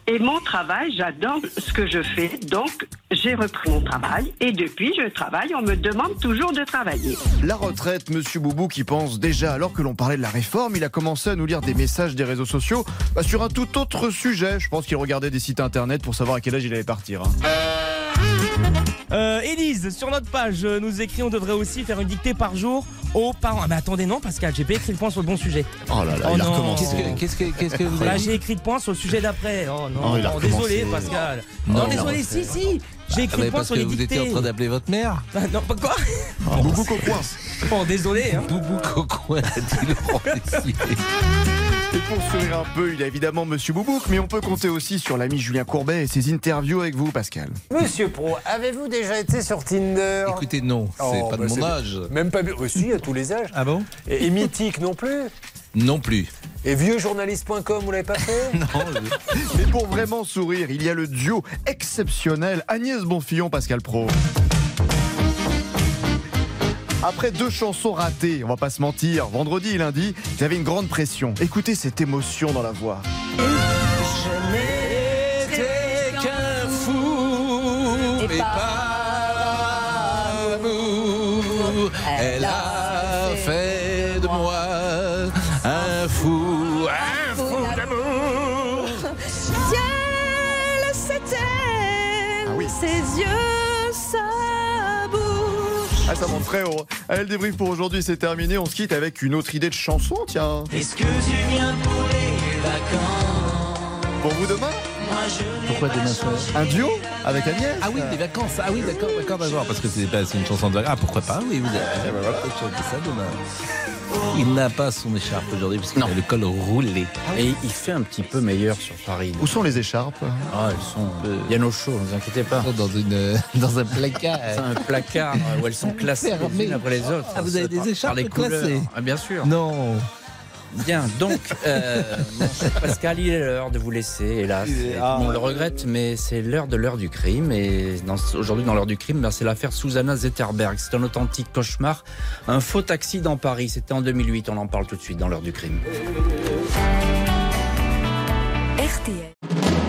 Et mon travail, j'adore ce que je fais. Donc, j'ai repris mon travail. Et depuis, je travaille. On me demande toujours de travailler. La retraite, monsieur Boubou qui pense déjà, alors que l'on parlait de la réforme, il a commencé à nous lire des messages des réseaux sociaux bah, sur un tout autre sujet. Je pense qu'il regardait des sites internet pour savoir à quel âge il allait partir. hein. Euh, Élise, sur notre page, euh, nous écrit on devrait aussi faire une dictée par jour aux parents. Ah, mais attendez, non, Pascal, j'ai pas écrit le point sur le bon sujet. Oh là là, Oh il a non. recommencé. Qu'est-ce que- qu'est-ce que, qu'est-ce que vous Là, avez j'ai écrit le point sur le sujet d'après. Oh non, Oh, il a non, désolé. Pascal. Non, Non, désolé, si, si. J'ai écrit Ah, le point parce sur que les vous dictées. étiez en train d'appeler votre mère Ah, non, pas quoi Boubou cocoince. Bon, désolé. Hein. Boubou Cocoin, a dit Laurent Tessier. Et pour sourire un peu, il y a évidemment Monsieur Boubouk, mais on peut compter aussi sur l'ami Julien Courbet et ses interviews avec vous, Pascal. Monsieur Pro, avez-vous déjà été sur Tinder? Écoutez, non, c'est Oh, pas de bah, mon âge. Même pas. Oh, si, à tous les âges. Ah bon? Et, et mythique non plus? Non plus. Et vieuxjournaliste.com, vous l'avez pas fait? Non, Mais pour vraiment sourire, il y a le duo exceptionnel Agnès Bonfillon, Pascal Pro. Après deux chansons ratées, on va pas se mentir, vendredi et lundi, il y avait une grande pression. Écoutez cette émotion dans la voix. Je n'étais qu'un fou, mais par amour, elle a fait de moi un fou, un fou d'amour. Ciel, c'était Ah oui. ses yeux, ça. Allez, le débrief pour aujourd'hui, c'est terminé. On se quitte avec une autre idée de chanson, tiens. Est-ce que tu viens pour les vacances? Pour vous demain? Pourquoi demain soir Un duo avec Agnès Ah oui, des vacances. Ah oui, d'accord, d'accord, d'accord. Parce que c'est une chanson de vacances. Ah pourquoi pas Oui, vous avez peut-être chanté ça demain. Il n'a pas son écharpe aujourd'hui parce qu'il a le col roulé. Et il fait un petit peu meilleur sur Paris. Où sont les écharpes? Ah, elles sont. Il y en a au chaud, ne vous inquiétez pas. Dans, une, dans un placard. C'est un placard euh, où elles sont classées les unes après les autres. Ah, vous avez des écharpes par les classées couleurs. Ah, Bien sûr. Non. Bien, donc, euh, mon cher Pascal, il est l'heure de vous laisser, hélas. Est- Et ah. On le regrette, mais c'est l'heure de l'heure du crime. Et aujourd'hui, dans l'heure du crime, ben, c'est l'affaire Susanna Zetterberg. C'est un authentique cauchemar. Un faux taxi dans Paris. C'était en 2008. On en parle tout de suite dans l'heure du crime.